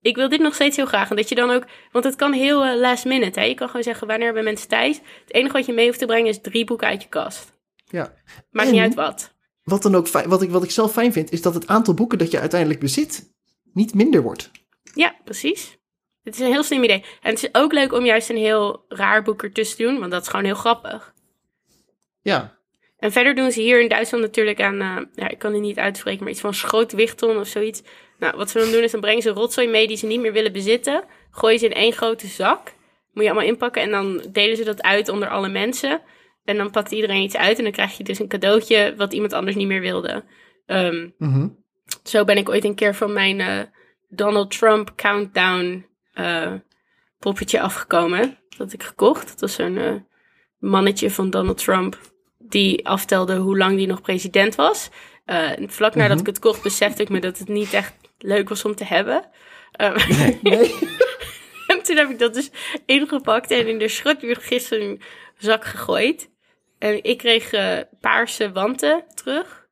Ik wil dit nog steeds heel graag. En dat je dan ook, want het kan heel eh, last minute. Hè? Je kan gewoon zeggen, wanneer hebben mensen tijd? Het enige wat je mee hoeft te brengen is drie boeken uit je kast. Ja. Maakt En- niet uit wat. Wat, dan ook fijn, wat, ik, wat ik zelf fijn vind, is dat het aantal boeken dat je uiteindelijk bezit niet minder wordt. Ja, precies. Het is een heel slim idee. En het is ook leuk om juist een heel raar boek ertussen te doen, want dat is gewoon heel grappig. Ja, En verder doen ze hier in Duitsland natuurlijk aan, eh, ja, ik kan het niet uitspreken, maar iets van schrootwichton of zoiets. Nou, wat ze dan doen is dan brengen ze rotzooi mee die ze niet meer willen bezitten. Gooien ze in één grote zak. Moet je allemaal inpakken en dan delen ze dat uit onder alle mensen. En dan pakt iedereen iets uit en dan krijg je dus een cadeautje wat iemand anders niet meer wilde. Ehm, Mhm. zo ben ik ooit een keer van mijn eh, Donald Trump countdown eh, poppetje afgekomen. Dat had ik gekocht. Dat was zo'n eh, mannetje van Donald Trump die aftelde hoe lang die nog president was. Eh, vlak nadat ik het kocht besefte ik me dat het niet echt leuk was om te hebben. Eh, nee. en toen heb ik dat dus ingepakt en in de zak gegooid. En ik kreeg eh, paarse wanten terug.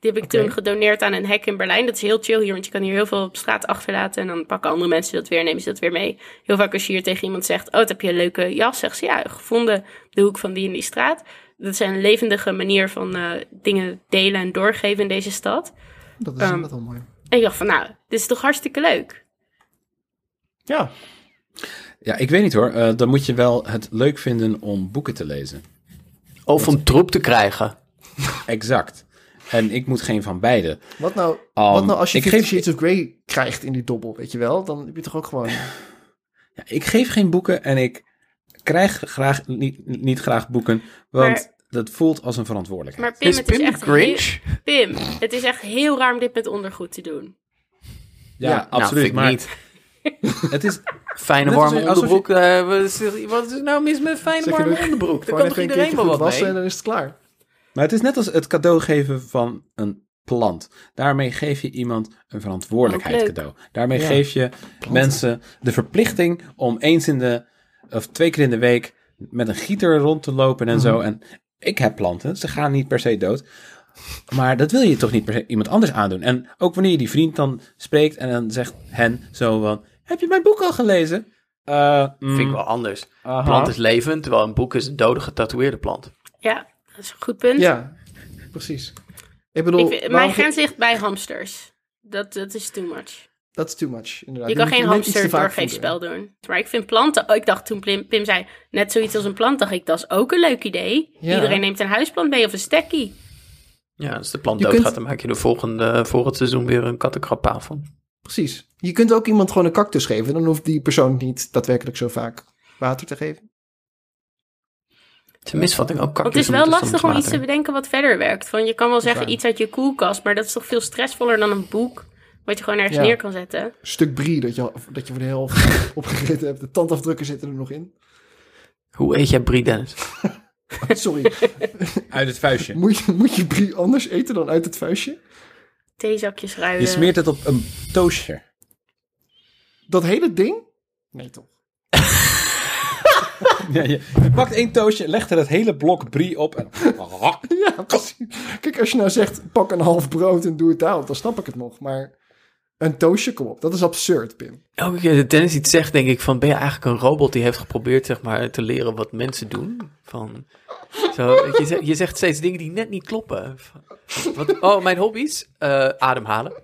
Die heb ik toen gedoneerd aan een hek in Berlijn. Dat is heel chill hier, want je kan hier heel veel op straat achterlaten. En dan pakken andere mensen dat weer en nemen ze dat weer mee. Heel vaak als je hier tegen iemand zegt, oh, wat heb je een leuke jas? Zegt ze, ja, gevonden de hoek van die en die straat. Dat is een levendige manier van eh, dingen delen en doorgeven in deze stad. Dat is Ehm, inderdaad wel mooi. En ik dacht van, nou, Dit is toch hartstikke leuk? Ja, Ja, ik weet niet hoor. Eh, dan moet je wel het leuk vinden om boeken te lezen. Of om troep te krijgen. Exact. En ik moet geen van beide. wat nou, Um, wat nou als je Fifty geef- Shades of Grey krijgt in die dobbel, weet je wel? Dan heb je toch ook gewoon... Ja, ik geef geen boeken en ik krijg graag, niet, niet graag boeken, want Maar- dat voelt als een verantwoordelijkheid. Maar Pim, Is het is echt Grinch? heel- Pim, het is echt heel raar om dit met ondergoed te doen. ja, ja, Nou, absoluut. ik niet. het is, Fijne warme onderbroek. eh, wat is- wat is nou mis met fijne warme dat- onderbroek? Daar Gewoon kan toch iedereen wel wat wassen mee? en dan is het klaar. maar het is net als het cadeau geven van een plant. Daarmee geef je iemand een verantwoordelijkheid cadeau. Daarmee Ja. geef je mensen de verplichting om eens in de, of twee keer in de week met een gieter rond te lopen en zo. En ik heb planten, ze gaan niet per se dood. Maar dat wil je toch niet per se iemand anders aandoen. En ook wanneer je die vriend dan spreekt en dan zegt hen zo van... Heb je mijn boek al gelezen? Eh, mm, Vind ik wel anders. aha. Plant is levend, terwijl een boek is een dode getatoeëerde plant. Ja, dat is een goed punt. Ja, precies. Ik bedoel, Ik, vind- mijn grens ligt bij hamsters. Dat, dat is too much. Dat is too much, inderdaad. Je kan geen net iets te hamster doorgeefspel doen. Maar ik vind planten... Oh, ik dacht toen Pim, Pim zei, net zoiets als een plant, dacht ik, dat is ook een leuk idee. Ja. Iedereen neemt een huisplant mee of een stekkie. Ja, als de plant doodgaat, kunt- dan maak je de volgende, volgend seizoen weer een kattenkrabpaal van. Precies. Je kunt ook iemand gewoon een cactus geven. Dan hoeft die persoon niet daadwerkelijk zo vaak water te geven. Het is een misvatting, ook Want cactus het is wel lastig om iets te bedenken wat verder werkt. Van, je kan wel zeggen iets uit je koelkast, maar dat is toch veel stressvoller dan een boek. Wat je gewoon ergens Ja. neer kan zetten. Een stuk brie dat je, dat je voor de helft opgegeten hebt. De tandafdrukken zitten er nog in. Hoe eet jij brie, Dennis? Sorry. Uit het vuistje. moet, je, moet je brie anders eten dan uit het vuistje? Theezakjes ruilen. Je smeert het op een toastje. Dat hele ding? Nee, toch? Ja, je, je pakt één toastje, legt er het hele blok brie op en... Ja, precies. Kijk, als je nou zegt, pak een half brood en doe het daarop, dan snap ik het nog. Maar een toastje, kom op. Dat is absurd, Pim. Elke keer dat Dennis iets zegt, denk ik van, ben je eigenlijk een robot die heeft geprobeerd, zeg maar, te leren wat mensen doen? Van, zo, je, zegt, je zegt steeds dingen die net niet kloppen. Van, Wat, oh, mijn hobby's? Eh, ademhalen.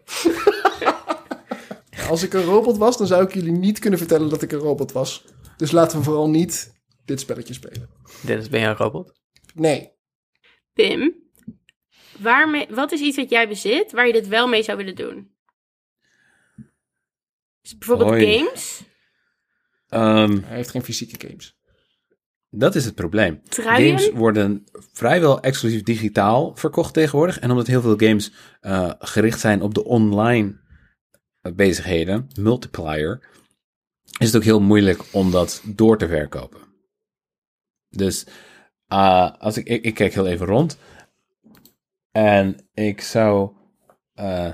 Als ik een robot was, dan zou ik jullie niet kunnen vertellen dat ik een robot was. Dus laten we vooral niet dit spelletje spelen. Dennis, ben jij een robot? Nee. Pim, waarmee, wat is iets wat jij bezit waar je dit wel mee zou willen doen? Dus bijvoorbeeld Hoi. games, Ehm, Hij heeft geen fysieke games. dat is het probleem. truien. Games worden vrijwel exclusief digitaal verkocht tegenwoordig. En omdat heel veel games eh, gericht zijn op de online eh, bezigheden, multiplier, is het ook heel moeilijk om dat door te verkopen. Dus eh, als ik, ik, ik kijk heel even rond en ik zou eh,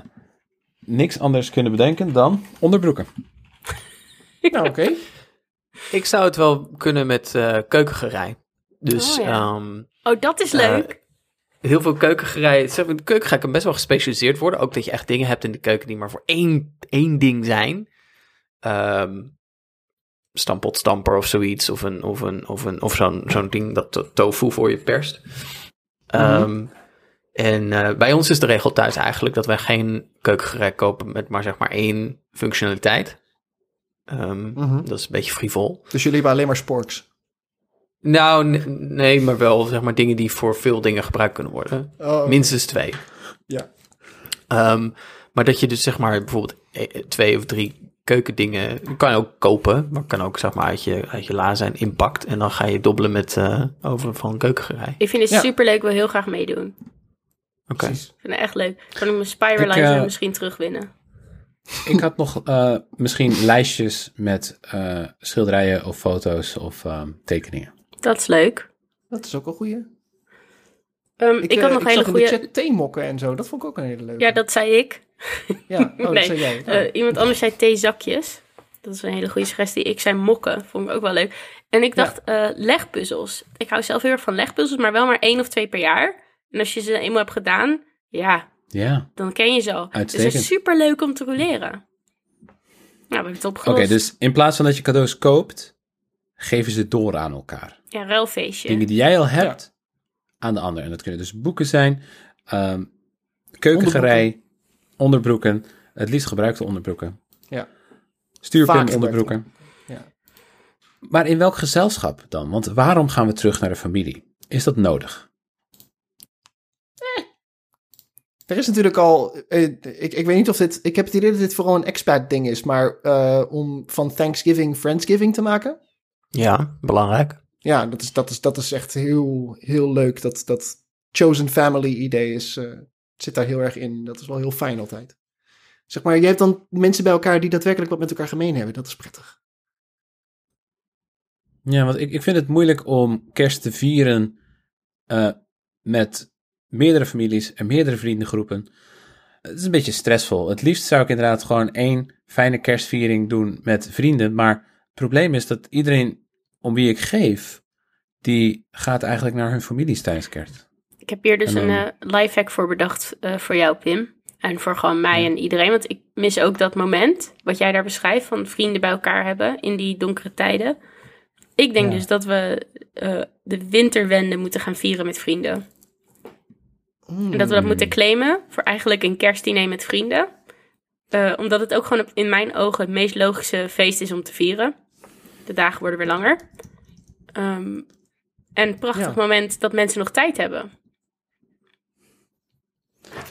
niks anders kunnen bedenken dan onderbroeken. Nou, oké. Ik zou het wel kunnen met eh keukengerei. Dus Oh, ja. ehm, Oh, dat is Eh, leuk. heel veel keukengerei. Zeg maar, de keukengerei kan best wel gespecialiseerd worden. Ook dat je echt dingen hebt in de keuken die maar voor één, één ding zijn. Ehm stampotstamper of zoiets. Of, een, of, een, of, een, of zo'n zo'n ding dat to- tofu voor je perst. Ehm, En eh, bij ons is de regel thuis eigenlijk dat wij geen keukengerei kopen met maar zeg maar één functionaliteit. Ehm, Mhm. Dat is een beetje frivol. Dus jullie hebben alleen maar sporks. Nou, nee, maar wel zeg maar dingen die voor veel dingen gebruikt kunnen worden. Oh, Minstens twee. Ja. Ehm, maar dat je dus zeg maar bijvoorbeeld eh, twee of drie keukendingen kan je ook kopen, maar kan ook zeg maar uit je, uit je la zijn inpakt en dan ga je dobbelen met eh over van keukengerei. Ik vind het Ja. superleuk, wil heel graag meedoen. Oké. Ik vind het echt leuk. Kan ik mijn Spiralizer eh, misschien terugwinnen? Ik had nog eh, misschien lijstjes met eh, schilderijen of foto's of ehm, tekeningen. Dat is leuk. Dat is ook een goeie. Ehm, ik, had nog ik hele zag in de goede... chat theemokken en zo. Dat vond ik ook een hele leuke. Ja, dat zei ik. Ja, oh, dat zei jij. Eh, iemand anders zei theezakjes. Dat is een hele goede suggestie. Ik zei mokken. Vond ik ook wel leuk. En ik Ja. dacht eh, legpuzzels. Ik hou zelf heel erg van legpuzzels, maar wel maar één of twee per jaar. En als je ze eenmaal hebt gedaan, ja, Ja, dan ken je ze al. Dus het is super leuk om te roleren. Nou, we hebben het oké. opgelost. dus in plaats van dat je cadeaus koopt, geven ze door aan elkaar. Ja, ruilfeestje. Dingen die jij al hebt, aan de ander. En dat kunnen dus boeken zijn, ehm, keukengerei, onderbroeken. Het liefst gebruikte onderbroeken. Ja. Stuurpin onderbroeken. Ja. Maar in welk gezelschap dan? Want waarom gaan we terug naar de familie? Is dat nodig? Er is natuurlijk al, eh, ik, ik weet niet of dit, ik heb het idee dat dit vooral een expat ding is, maar eh, om van Thanksgiving Friendsgiving te maken. Ja, belangrijk. Ja, dat is, dat is, dat is echt heel, heel leuk. Dat, dat chosen family idee is, eh, zit daar heel erg in. Dat is wel heel fijn altijd. Zeg maar, je hebt dan mensen bij elkaar die daadwerkelijk wat met elkaar gemeen hebben. Dat is prettig. Ja, want ik, ik vind het moeilijk om kerst te vieren eh, met meerdere families en meerdere vriendengroepen. Het is een beetje stressvol. Het liefst zou ik inderdaad gewoon één fijne kerstviering doen met vrienden. Maar het probleem is dat iedereen om wie ik geef, die gaat eigenlijk naar hun families tijdens kerst. Ik heb hier dus dan- een eh lifehack voor bedacht eh, voor jou, Pim. En voor gewoon mij en iedereen. Want ik mis ook dat moment, wat jij daar beschrijft, van vrienden bij elkaar hebben in die donkere tijden. Ik denk Ja. dus dat we eh, de winterwende moeten gaan vieren met vrienden. En dat we dat moeten claimen voor eigenlijk een kerstdiner met vrienden. Eh, omdat het ook gewoon in mijn ogen het meest logische feest is om te vieren. De dagen worden weer langer. Ehm, en een prachtig Ja. moment dat mensen nog tijd hebben.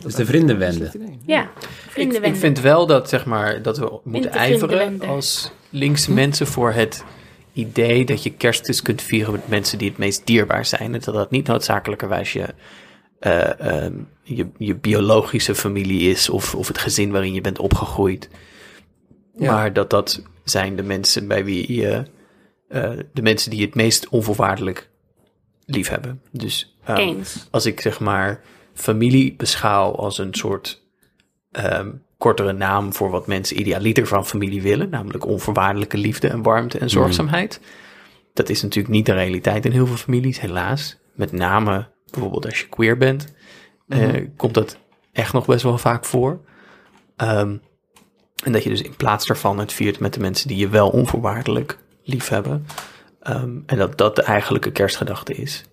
Dus de vriendenwende. Ja, Ik, vriendenwende. ik vind wel dat, zeg maar, dat we moeten ijveren als linkse mensen voor het idee dat je kerst dus kunt vieren met mensen die het meest dierbaar zijn. En dat dat niet noodzakelijkerwijs je, eh, ehm, je, je biologische familie is of, of het gezin waarin je bent opgegroeid. Ja. Maar dat dat zijn de mensen bij wie je, eh, de mensen die je het meest onvoorwaardelijk lief hebben. Dus ehm, Eens. als ik zeg maar familie beschouw als een soort ehm, kortere naam voor wat mensen idealiter van familie willen, namelijk onvoorwaardelijke liefde en warmte en zorgzaamheid. Dat is natuurlijk niet de realiteit in heel veel families, helaas. Met name bijvoorbeeld als je queer bent, eh, komt dat echt nog best wel vaak voor. Ehm, en dat je dus in plaats daarvan het viert met de mensen die je wel onvoorwaardelijk lief hebben. Ehm, en dat dat de eigenlijke kerstgedachte is.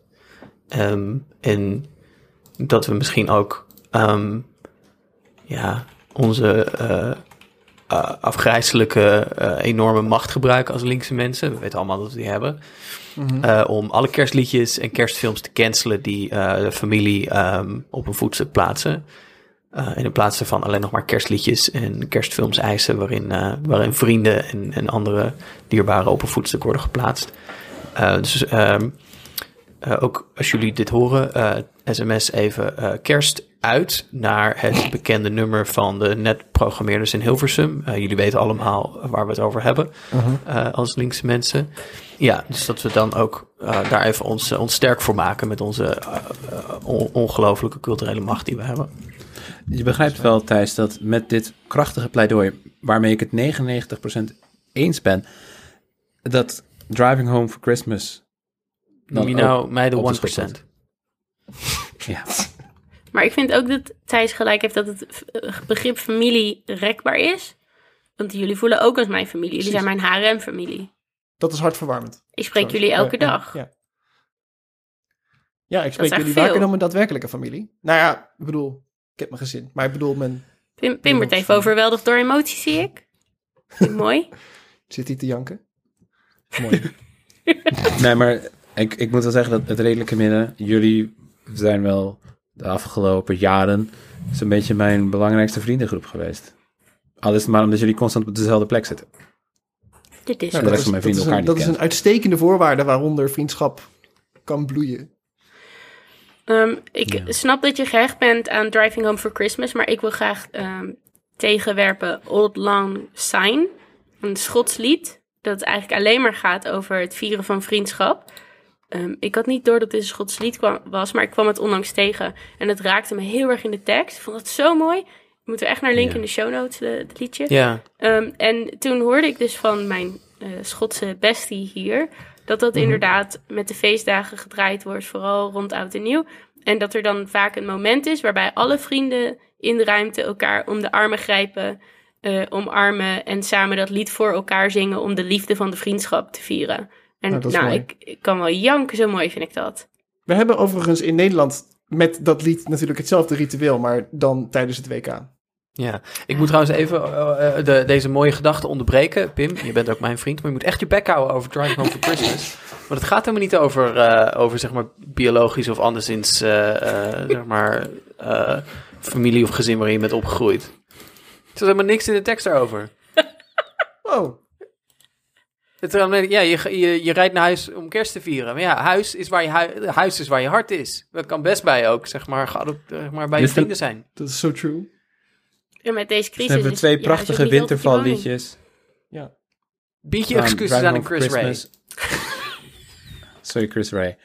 Ehm, en dat we misschien ook ja, onze eh, eh, afgrijzelijke eh, enorme macht gebruiken als linkse mensen. We weten allemaal dat we die hebben. Eh, om alle kerstliedjes en kerstfilms te cancelen die de familie ehm, op een voetstuk plaatsen. En in plaats daarvan alleen nog maar kerstliedjes en kerstfilms eisen waarin, waarin vrienden en, en andere dierbaren op een voetstuk worden geplaatst. Dus ehm, eh, ook als jullie dit horen, sms even kerst uit naar het bekende nummer van de netprogrammeerders in Hilversum. Eh, jullie weten allemaal waar we het over hebben eh, als linkse mensen. Ja, dus dat we dan ook eh, daar even ons, ons sterk voor maken met onze on- ongelofelijke culturele macht die we hebben. Je begrijpt wel, Thijs, dat met dit krachtige pleidooi, waarmee ik het 99% eens ben, dat Driving Home for Christmas. Noem je nou mij de op 1%? de schot Ja, Maar ik vind ook dat Thijs gelijk heeft dat het eh, begrip familie rekbaar is. Want jullie voelen ook als mijn familie. Jullie Precies. zijn mijn haremfamilie. Dat is hartverwarmend. Ik spreek Sorry. jullie elke ja, dag. Ja, ja ik spreek jullie veel. vaker dan mijn daadwerkelijke familie. Nou ja, ik bedoel, ik heb mijn gezin. Maar ik bedoel, mijn... Pim, Pim wordt even overweldigd door emoties, zie ik mooi. Zit hij te janken? Mooi. nee, maar ik, ik moet wel zeggen dat het redelijke midden, jullie zijn wel de afgelopen jaren zo'n beetje mijn belangrijkste vriendengroep geweest. Al is het maar omdat jullie constant op dezelfde plek zitten. Dit is de Nou, goed. rest van mijn vrienden dat is elkaar een, niet dat is een uitstekende voorwaarde waaronder vriendschap kan bloeien. Ehm, ik Ja. snap dat je gehecht bent aan Driving Home for Christmas, maar ik wil graag ehm, tegenwerpen Old Lang Syne, een Schots lied dat eigenlijk alleen maar gaat over het vieren van vriendschap. Ehm, ik had niet door dat dit een Schots lied kwam, was, maar ik kwam het onlangs tegen en het raakte me heel erg in de tekst. Ik vond het zo mooi. Ik moet er echt naar linken Ja. in de show notes, de- het liedje. Ja, Ehm, en toen hoorde ik dus van mijn eh, Schotse bestie hier... dat dat inderdaad met de feestdagen gedraaid wordt, vooral rond Oud en Nieuw. En dat er dan vaak een moment is waarbij alle vrienden in de ruimte elkaar om de armen grijpen... eh, omarmen en samen dat lied voor elkaar zingen... om de liefde van de vriendschap te vieren. En Nou, nou, ik, ik kan wel janken, zo mooi vind ik dat. We hebben overigens in Nederland met dat lied natuurlijk hetzelfde ritueel, maar dan tijdens het WK. Ja, ik moet trouwens even eh, eh, de, deze mooie gedachte onderbreken. Pim, je bent ook mijn vriend, maar je moet echt je bek houden over Driving Home for Christmas. Want het gaat helemaal niet over, eh, over zeg maar, biologisch of anderszins, eh, eh, zeg maar, eh, familie of gezin waarin je bent opgegroeid. Er is helemaal niks in de tekst daarover. Wow. Is ja, je, je, je rijdt naar huis om kerst te vieren. Maar ja, huis is waar je, hui- huis is waar je hart is. Dat kan best bij ook, zeg maar, zeg maar bij je is vrienden zijn. Dat is zo true. En met deze Dus crisis hebben we is twee ook prachtige woning. wintervalliedjes. Ja. Bied je excuses aan een Chris for Ray. Christmas. Sorry, Chris Ray.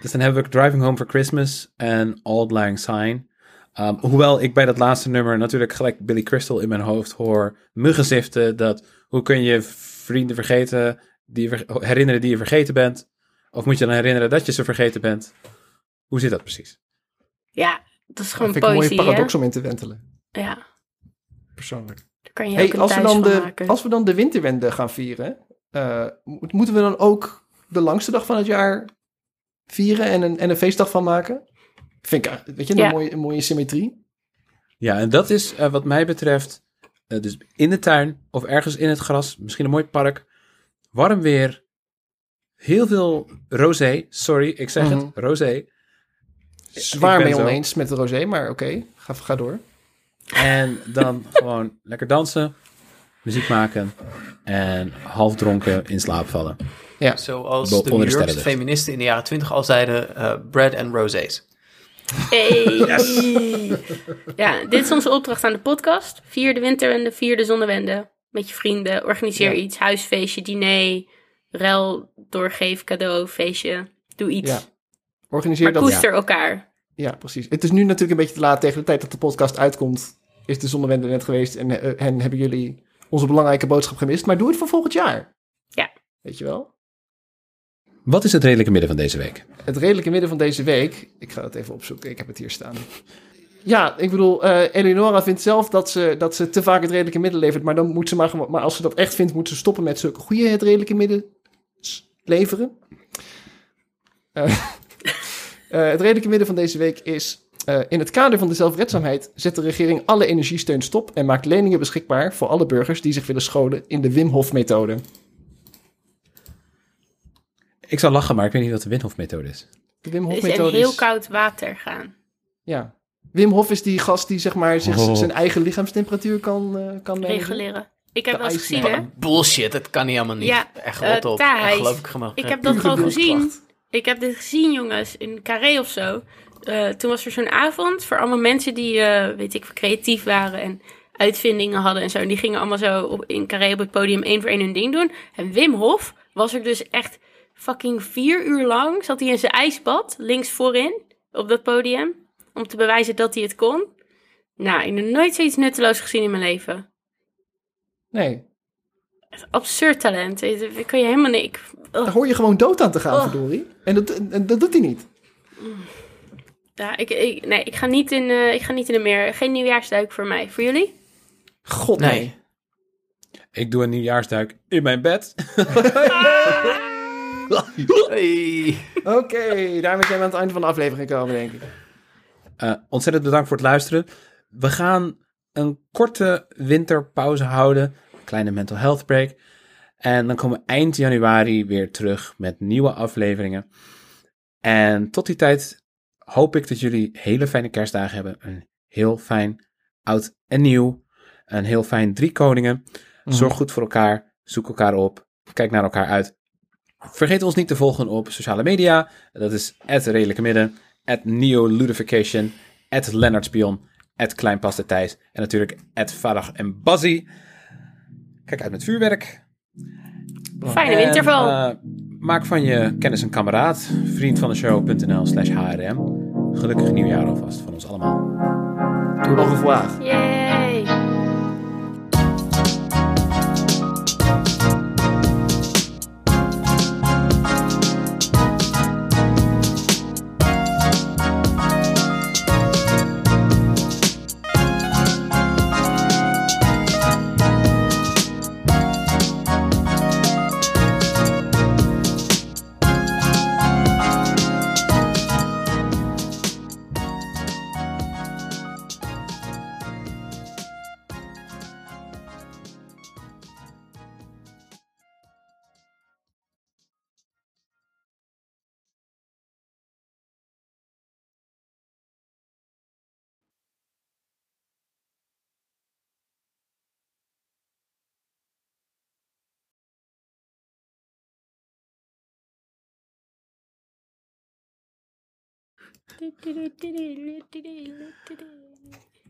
Dus dan hebben we Driving Home for Christmas en Old Lang Syne. Um, hoewel ik bij dat laatste nummer natuurlijk gelijk Billy Crystal in mijn hoofd hoor. Muggenziften, dat hoe kun je vrienden vergeten, die je ver- herinneren die je vergeten bent? Of moet je dan herinneren dat je ze vergeten bent? Hoe zit dat precies? Ja, dat is Dat gewoon ik een mooie paradox hè? om in te wentelen. Ja, Persoonlijk. daar kan je Hey, ook een als, we dan van de, maken. als we dan de winterwende gaan vieren, eh, mo- moeten we dan ook de langste dag van het jaar vieren en een, en een feestdag van maken? Vind ik, eh, weet je, een, Ja. mooie, een mooie symmetrie. Ja, en dat is eh, wat mij betreft, eh, dus in de tuin of ergens in het gras, misschien een mooi park, warm weer, heel veel rosé, sorry, ik zeg Mhm. het, rosé. Zwaar mee zo. oneens met de rosé, maar oké, ga, ga door. En dan gewoon lekker dansen, muziek maken en half dronken in slaap vallen. Zoals Bo- de New Yorkse sterren. feministen in de jaren twintig al zeiden, eh, bread and rosés. Hey. Ja, dit is onze opdracht aan de podcast. Vier de winterwende, vier de zonnewende. Met je vrienden, organiseer Ja. iets. Huisfeestje, diner, rel, doorgeef, cadeau, feestje. Doe iets. Ja. Organiseer maar dat. koester elkaar. Ja, precies. Het is nu natuurlijk een beetje te laat tegen de tijd dat de podcast uitkomt. Is de zonnewende net geweest en, eh, en hebben jullie onze belangrijke boodschap gemist. Maar doe het voor volgend jaar. Ja. Weet je wel? Wat is het redelijke midden van deze week? Het redelijke midden van deze week. Ik ga het even opzoeken. Ik heb het hier staan. Ja, ik bedoel, eh Eleonora vindt zelf dat ze, dat ze te vaak het redelijke midden levert. Maar, dan moet ze maar, maar als ze dat echt vindt, moet ze stoppen met zulke goede het redelijke midden leveren. Eh, eh, het redelijke midden van deze week is. in het kader van de zelfredzaamheid zet de regering alle energiesteun stop en maakt leningen beschikbaar voor alle burgers die zich willen scholen in de Wim Hof-methode. Ik zal lachen, maar ik weet niet wat de Winhof-methode is. De Wim Dus in Hof-methode heel is- koud water gaan. Ja. Wim Hof is die gast die zeg maar zich, Oh. zijn eigen lichaamstemperatuur kan, eh kan. Reguleren. Ik heb eens gezien, hè. Bullshit, dat kan niet helemaal niet. Ja, Echt eh, rot op. Thijs, Echt geloof ik gewoon. Ik heb dat gewoon gezien. Ik heb dit gezien, jongens, in Carré of zo. Eh, toen was er zo'n avond voor allemaal mensen die, eh, weet ik, creatief waren en uitvindingen hadden en zo. En die gingen allemaal zo op, in Carré op het podium één voor één hun ding doen. En Wim Hof was er dus echt fucking vier uur lang. Zat hij in zijn ijsbad, links voorin, op dat podium. Om te bewijzen dat hij het kon. Nou, ik heb nooit zoiets nutteloos gezien in mijn leven. Nee, Absurd talent. Ik kan je helemaal niet... ik- daar hoor je gewoon dood aan te gaan, Oh. verdorie. En dat, en dat doet hij niet. Ja, ik, ik, nee, ik ga niet in, eh, ik ga niet in de meer. Geen nieuwjaarsduik voor mij. Voor jullie? God, nee. Nee. Ik doe een nieuwjaarsduik in mijn bed. Hey. Oké, daarmee zijn we aan het einde van de aflevering gekomen, denk ik. Eh, ontzettend bedankt voor het luisteren. We gaan een korte winterpauze houden. Een kleine mental health break. En dan komen we eind januari weer terug met nieuwe afleveringen. En tot die tijd hoop ik dat jullie hele fijne kerstdagen hebben. Een heel fijn oud en nieuw. Een heel fijn drie koningen. Zorg goed voor elkaar. Zoek elkaar op. Kijk naar elkaar uit. Vergeet ons niet te volgen op sociale media. Dat is het Redelijke Midden, at Neoludification, at Leonard Spion, at Kleinpaste Thijs en natuurlijk at Farag en Bazzi. Kijk uit met vuurwerk. Fijne winterval. eh, maak van je kennis een kameraad. Vriend van de show.nl slash HRM. Gelukkig nieuwjaar alvast van ons allemaal. Doe nog een vraag.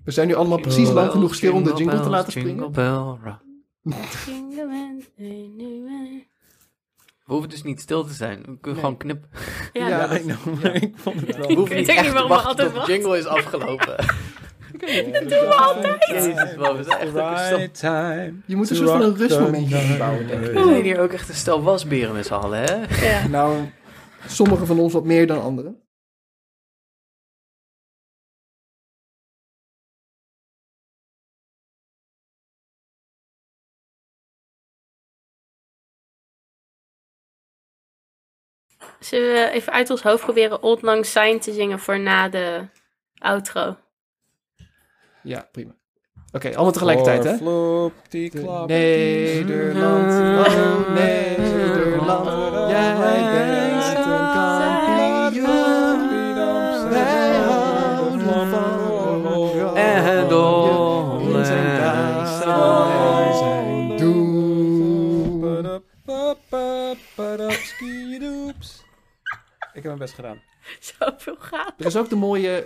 We zijn nu allemaal precies lang genoeg stil om de jingle te laten Jingle springen. bell. We hoeven dus niet stil te zijn. We kunnen Nee. gewoon knippen. Ja, Ja, dat- maar ik vond het wel... We hoeven weet niet echt te waarom we wachten tot de jingle is afgelopen. Dat doen we altijd. Jezus, man, we zijn echt Right time Je moet een soort van een rustmomentje ik. We zijn hier ook echt een stel wasberen met z'n allen, hè? ja. Nou, sommige van ons wat meer dan anderen. Zullen we even uit ons hoofd proberen Old Lang Syne te zingen voor na de outro? Ja, prima. Oké, allemaal tegelijkertijd, hè? Flop, die klap. Nederland, oh Nederland, jij bent een kampioen. Wij houden van En in zijn doen. Ik heb mijn best gedaan. Zoveel gaat. Er is ook de mooie